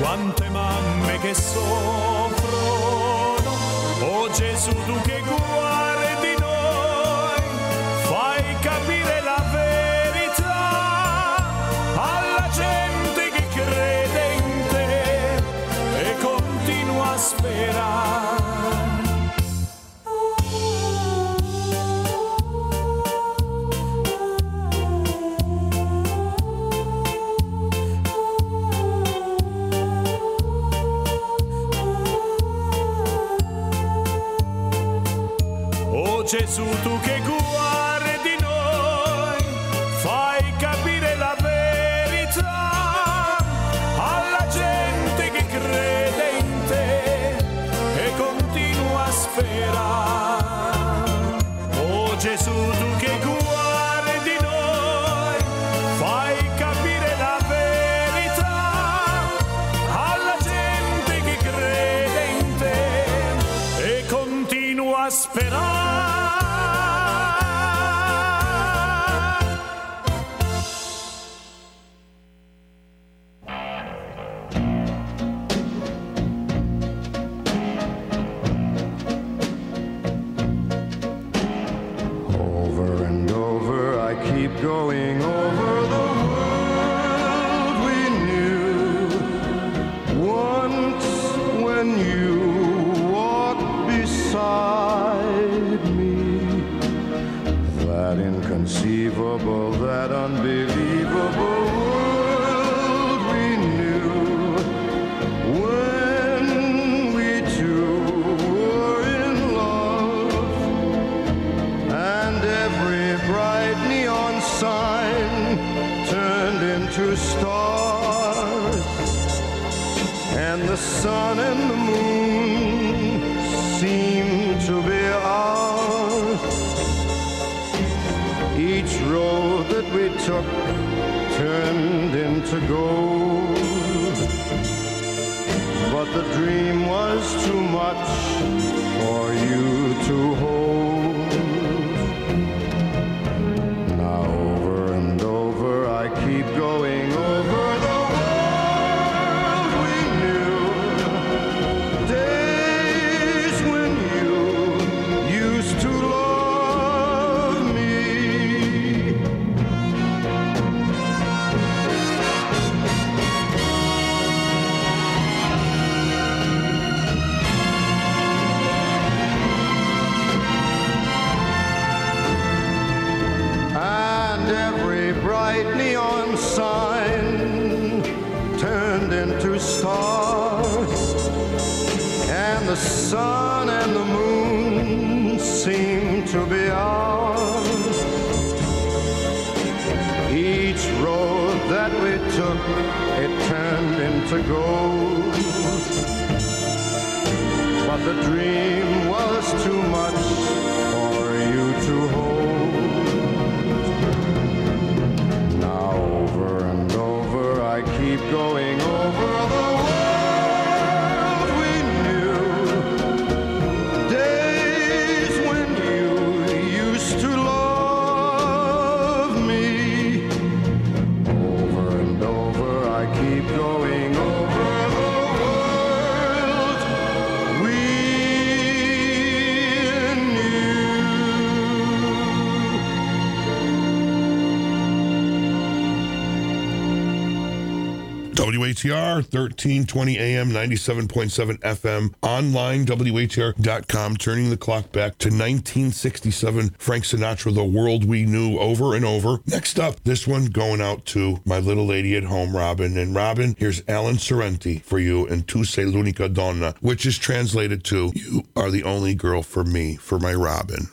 quante mamme che soffrono. Oh Gesù, tu che WATR, 1320 AM, 97.7 FM, online, WATR.com, turning the clock back to 1967. Frank Sinatra, The World We Knew, over and over. Next up, this one going out to my little lady at home, Robin. And Robin, here's Alan Sorrenti for you and Tu Sei L'Unica Donna, which is translated to You Are the Only Girl for Me, for my Robin.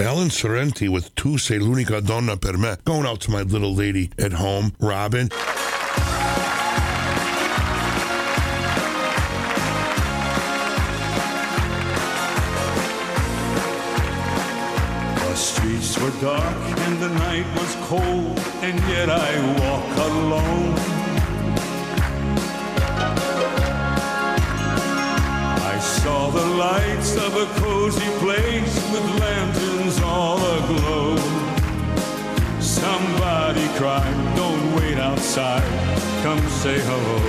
Alan Sorrenti with Tu Sei l'unica donna per me. Going out to my little lady at home, Robin. The streets were dark and the night was cold, and yet I walk alone. lights of a cozy place with lanterns all aglow. Somebody cried, don't wait outside, come say hello.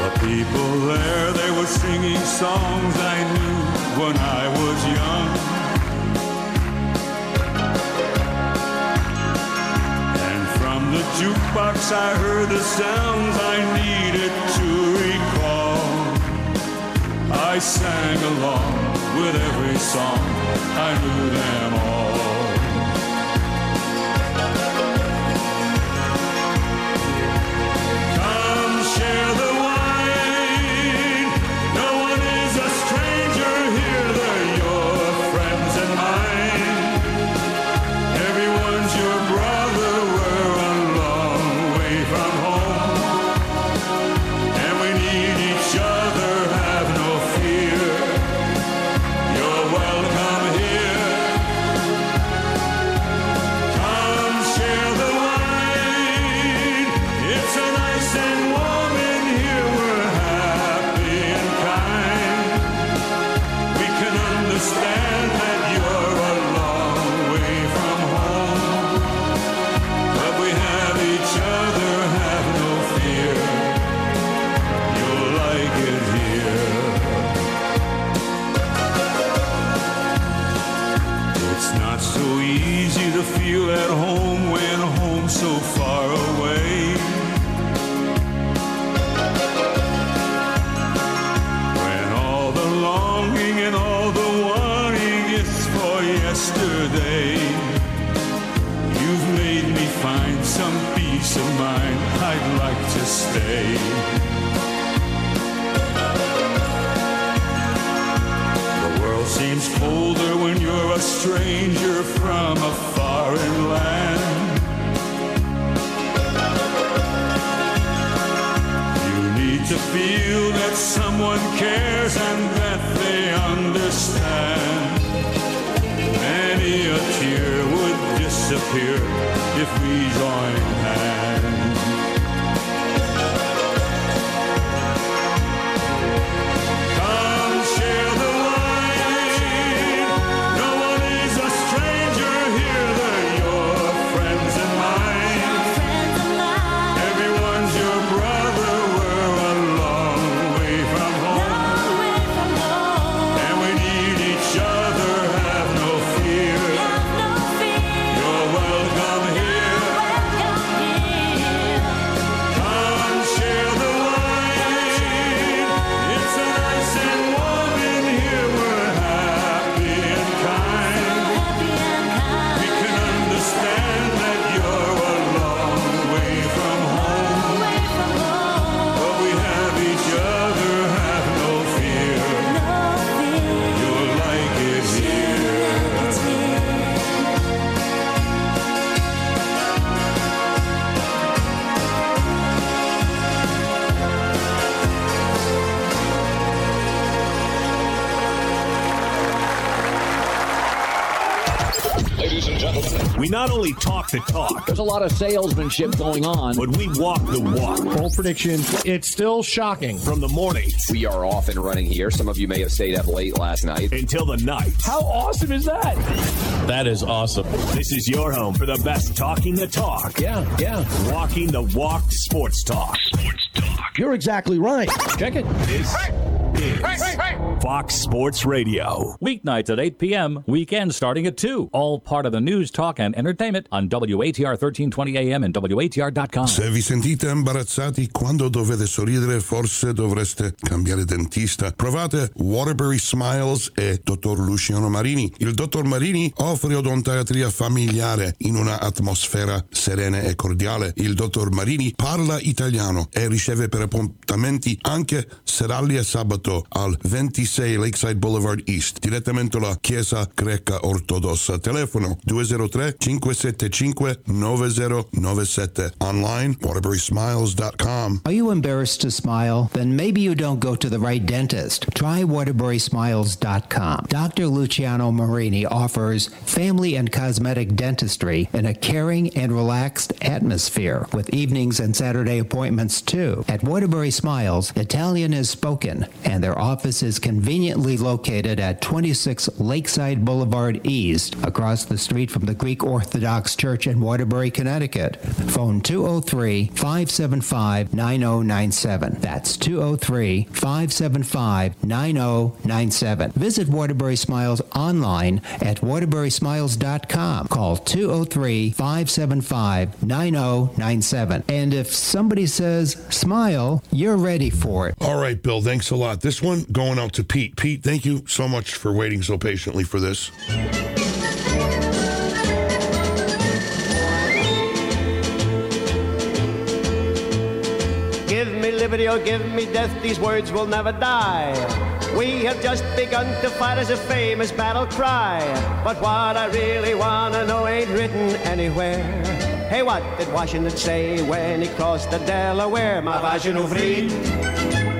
The people there, they were singing songs I knew when I was young. From the jukebox I heard the sounds I needed to recall. I sang along with every song, I knew them all. feel that someone cares and that they understand. Many a tear would disappear if we joined hands. Not only talk the talk, There's a lot of salesmanship going on. but we walk the walk. Bold prediction. It's still shocking. From the morning We are off and running here. Some of you may have stayed up late last night. until the night. How awesome is that? That is awesome. This is your home for the best talking the talk. Yeah, yeah. Walking the walk sports talk. Sports talk. You're exactly right. Check it. This is Fox Sports Radio. Weeknights at 8 p.m., weekends starting at 2. All part of the news, talk, and entertainment on WATR 1320 AM and WATR.com. Se vi sentite imbarazzati quando dovete sorridere, forse dovreste cambiare dentista. Provate Waterbury Smiles e Dottor Luciano Marini. Il Dottor Marini offre odontoiatria familiare in una atmosfera serena e cordiale. Il Dottor Marini parla italiano e riceve per appuntamenti anche serali e sabato al 26 Lakeside Boulevard East, direttamente alla Chiesa Greca Ortodossa. Telefono 203 575 9097. Online waterburysmiles.com. Are you embarrassed to smile? Then maybe you don't go to the right dentist. Try WaterburySmiles.com. Dr. Luciano Marini offers family and cosmetic dentistry in a caring and relaxed atmosphere with evenings and Saturday appointments too. At Waterbury Smiles, Italian is spoken, and their office is conveniently located at 26 Lakeside Boulevard East, across the street from the Greek Orthodox Church in Waterbury, Connecticut. Phone 203 575 9097. That's 203 575 9097. Visit Waterbury Smiles online at waterburysmiles.com. Call 203 575 9097. And if somebody says smile, you're ready for it. All right, Bill, thanks a lot. This one going out to Pete. Pete, thank you so much for waiting so patiently for this. Give me liberty or give me death, these words will never die. We have just begun to fight as a famous battle cry. But what I really wanna know ain't written anywhere. Hey, what did Washington say when he crossed the Delaware? Ma vagin ouvrir,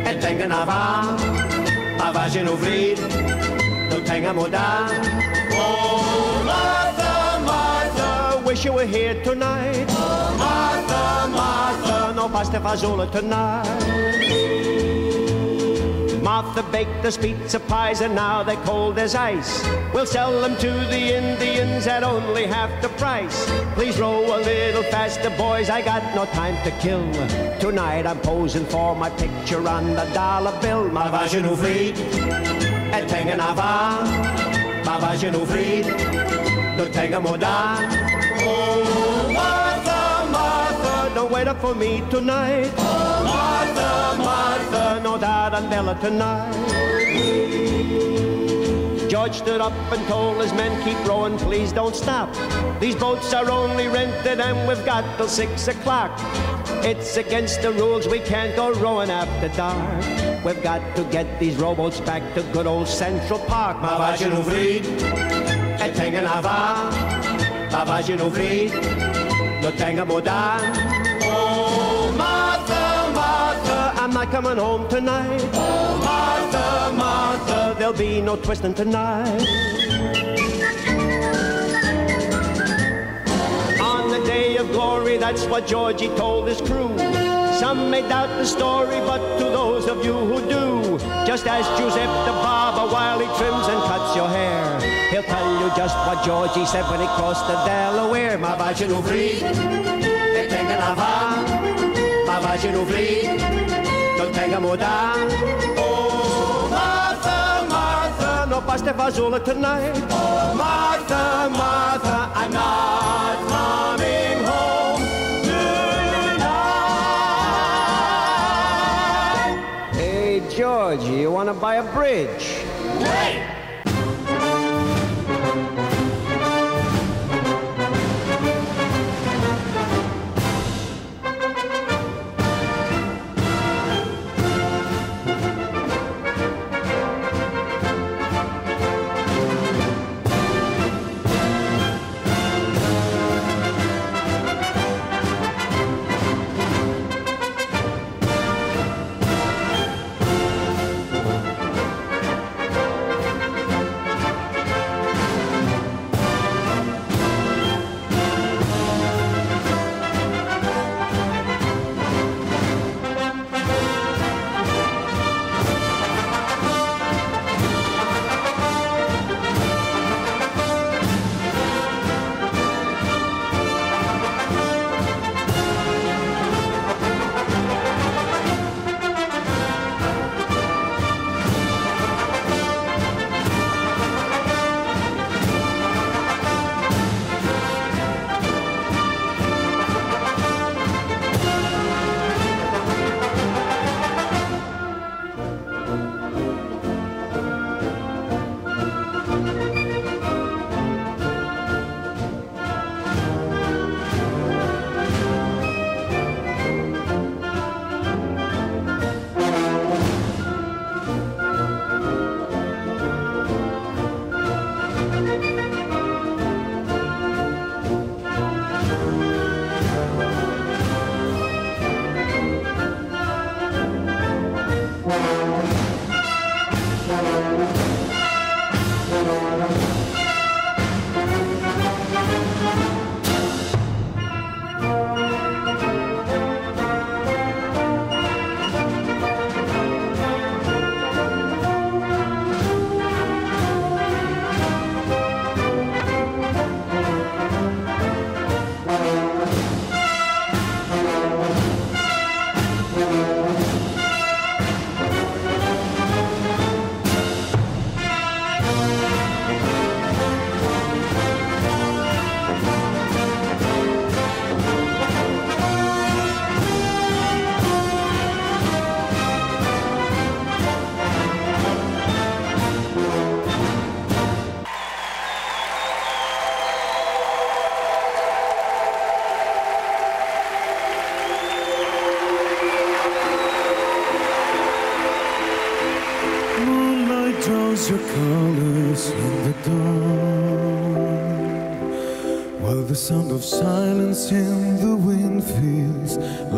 et avant. Ma vagin ouvrir, no tengan mudar. Oh, Martha, Martha, wish you were here tonight. Oh, Martha, Martha, no pasta fazola tonight. Martha baked us pizza pies and now they're cold as ice. We'll sell them to the Indians at only half the price. Please row a little faster, boys, I got no time to kill. Tonight I'm posing for my picture on the dollar bill. Ma vagin ouvrir, et tengan avant. Ma vagin ouvrir, no tengan modar. Oh, Martha, Martha, don't wait up for me tonight. Martha, Martha, no tonight. George stood up and told his men, keep rowing, please don't stop. These boats are only rented and we've got till six o'clock. It's against the rules, we can't go rowing after dark. We've got to get these rowboats back to good old Central Park. Ma vagin ouvrir, et tengan avant. Ma vagin ouvrir, no tengan modar. Oh, I'm not coming home tonight. Oh, Martha, Martha, there'll be no twisting tonight. On the day of glory, that's what Georgie told his crew. Some may doubt the story, but to those of you who do, just ask Giuseppe the barber while he trims and cuts your hair. He'll tell you just what Georgie said when he crossed the Delaware. Ma vagin ouvrir, e tengan avant. Ma vagin ouvrir, non tengan modar. Oh, Martha, Martha, no pasta fazola tonight. Oh, Martha, Martha, I'm not coming home tonight. Hey, Georgie, you want to buy a bridge? Wait!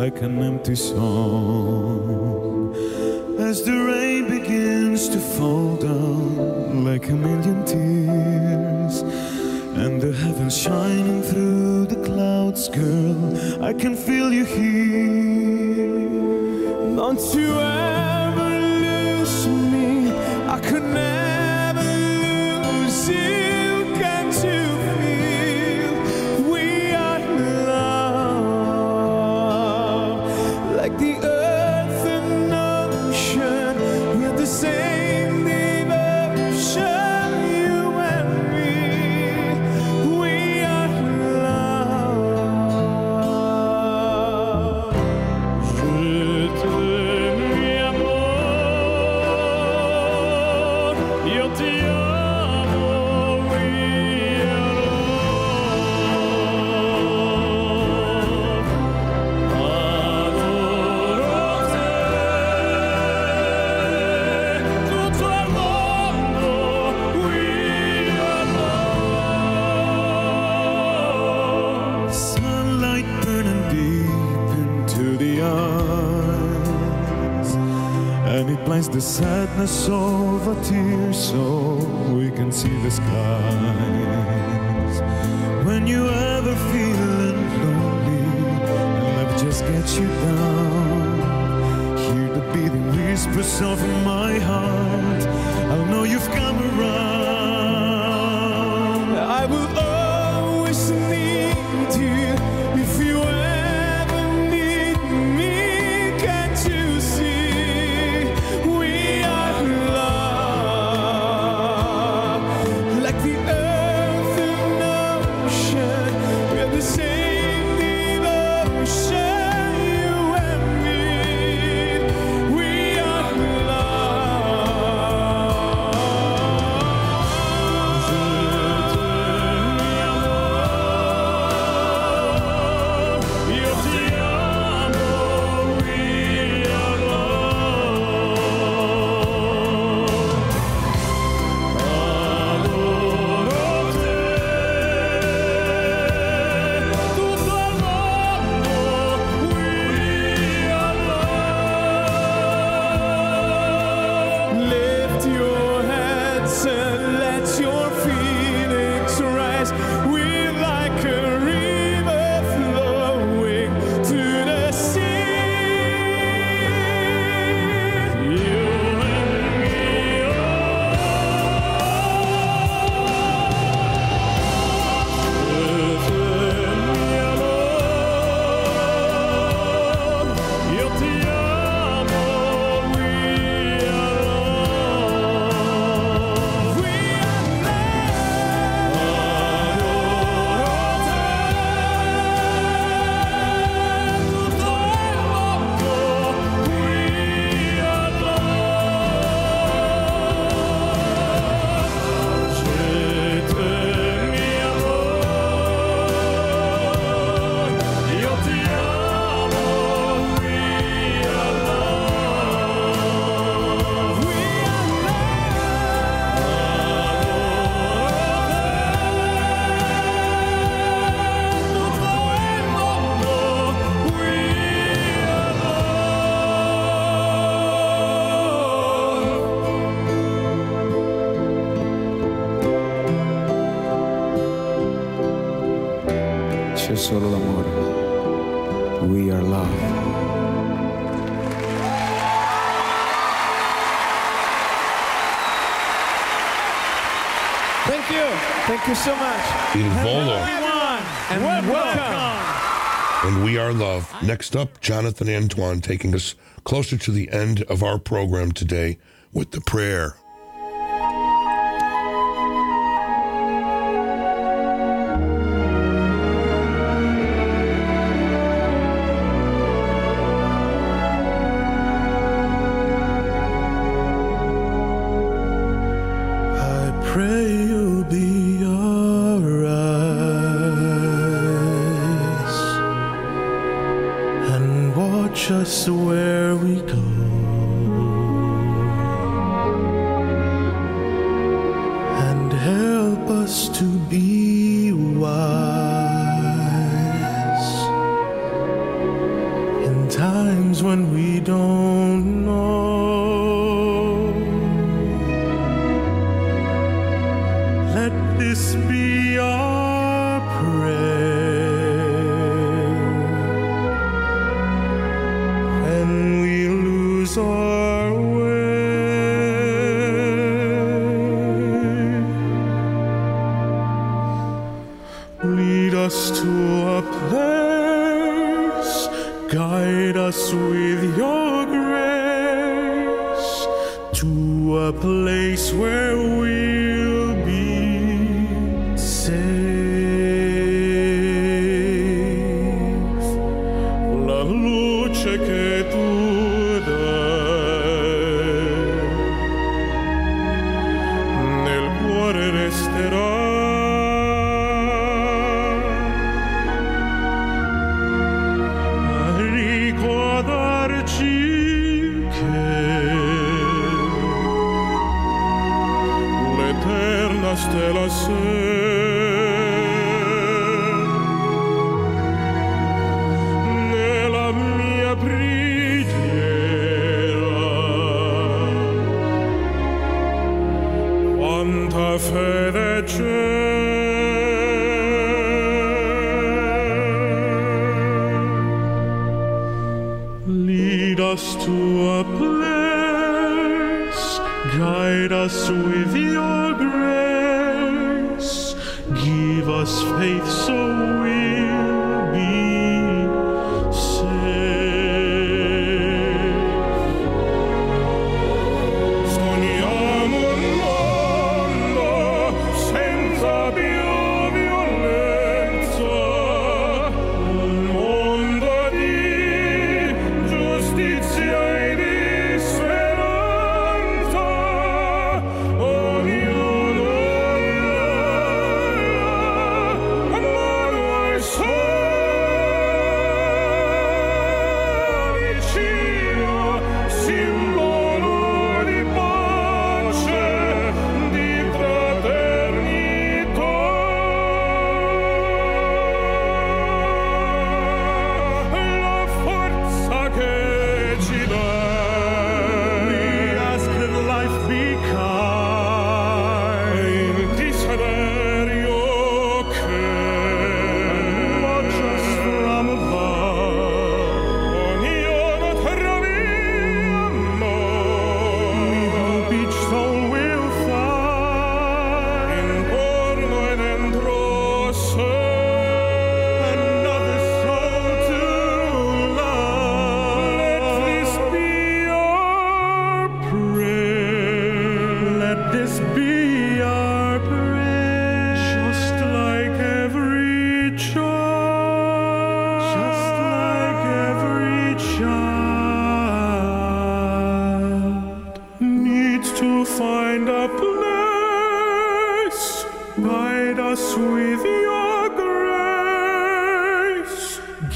like an empty song. in Volo. And welcome. And we are love. Next up, Jonathan Antoine taking us closer to the end of our program today with the prayer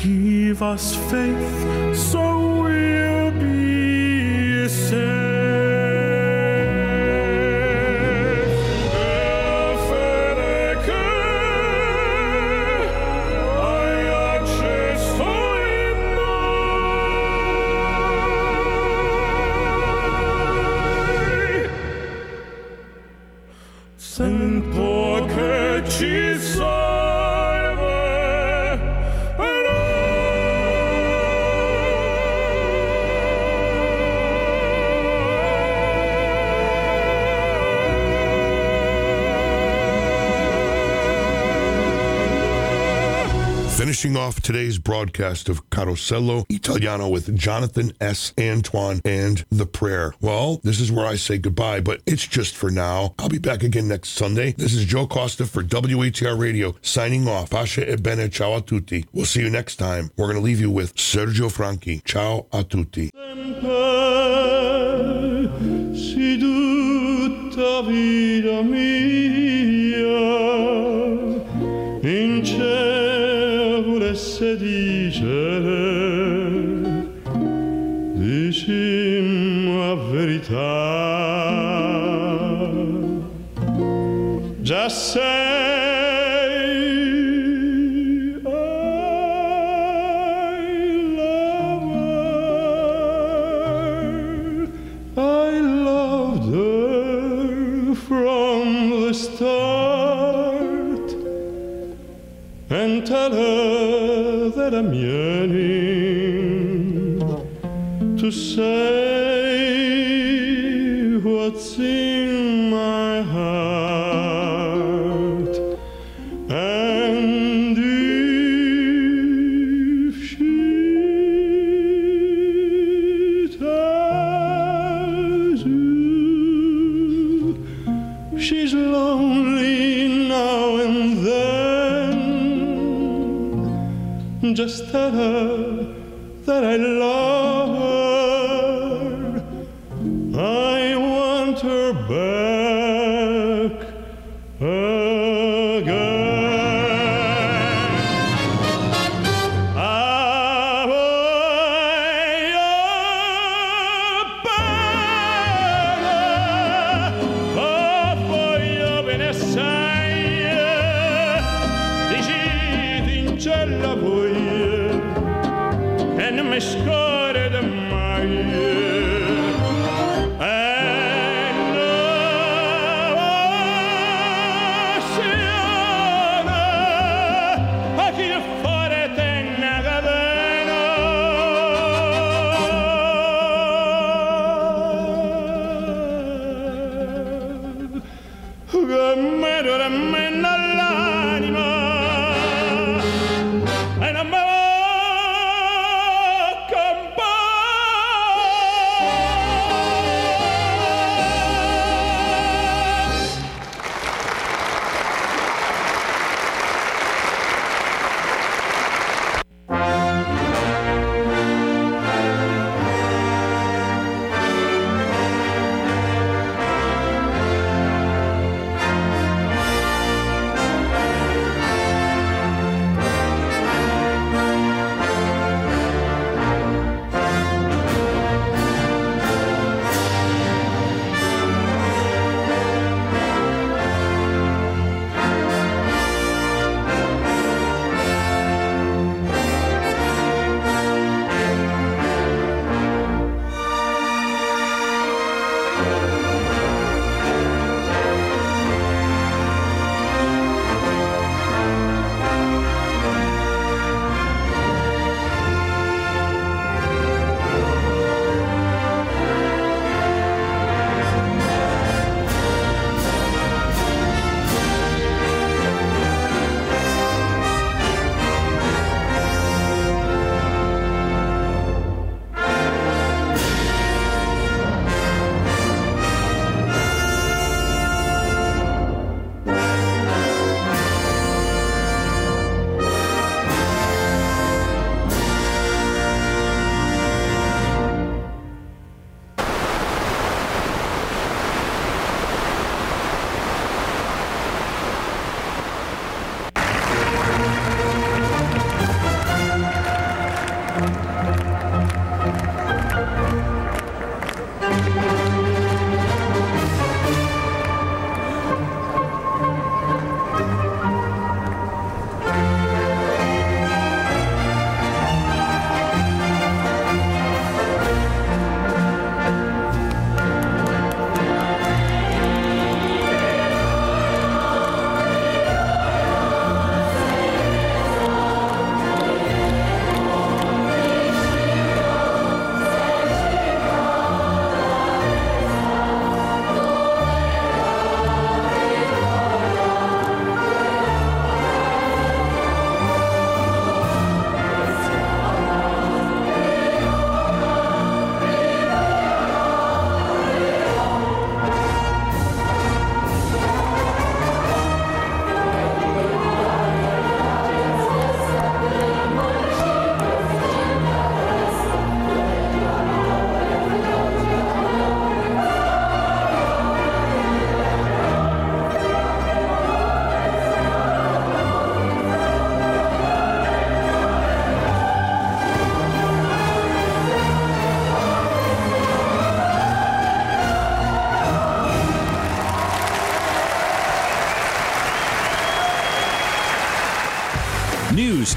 Give us faith so we'll be saved. finishing off today's broadcast of Carosello Italiano with Jonathan S. Antoine and The Prayer. Well, this is where I say goodbye, but it's just for now. I'll be back again next Sunday. This is Joe Costa for WATR Radio signing off. Asha e bene, ciao a tutti. We'll see you next time. We're going to leave you with Sergio Franchi. Ciao a tutti. Sempre, say I love her. I loved her from the start and tell her that I'm yearning to say. tell her that I love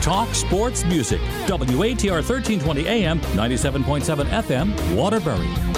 Talk sports music. WATR 1320 AM, 97.7 FM, Waterbury.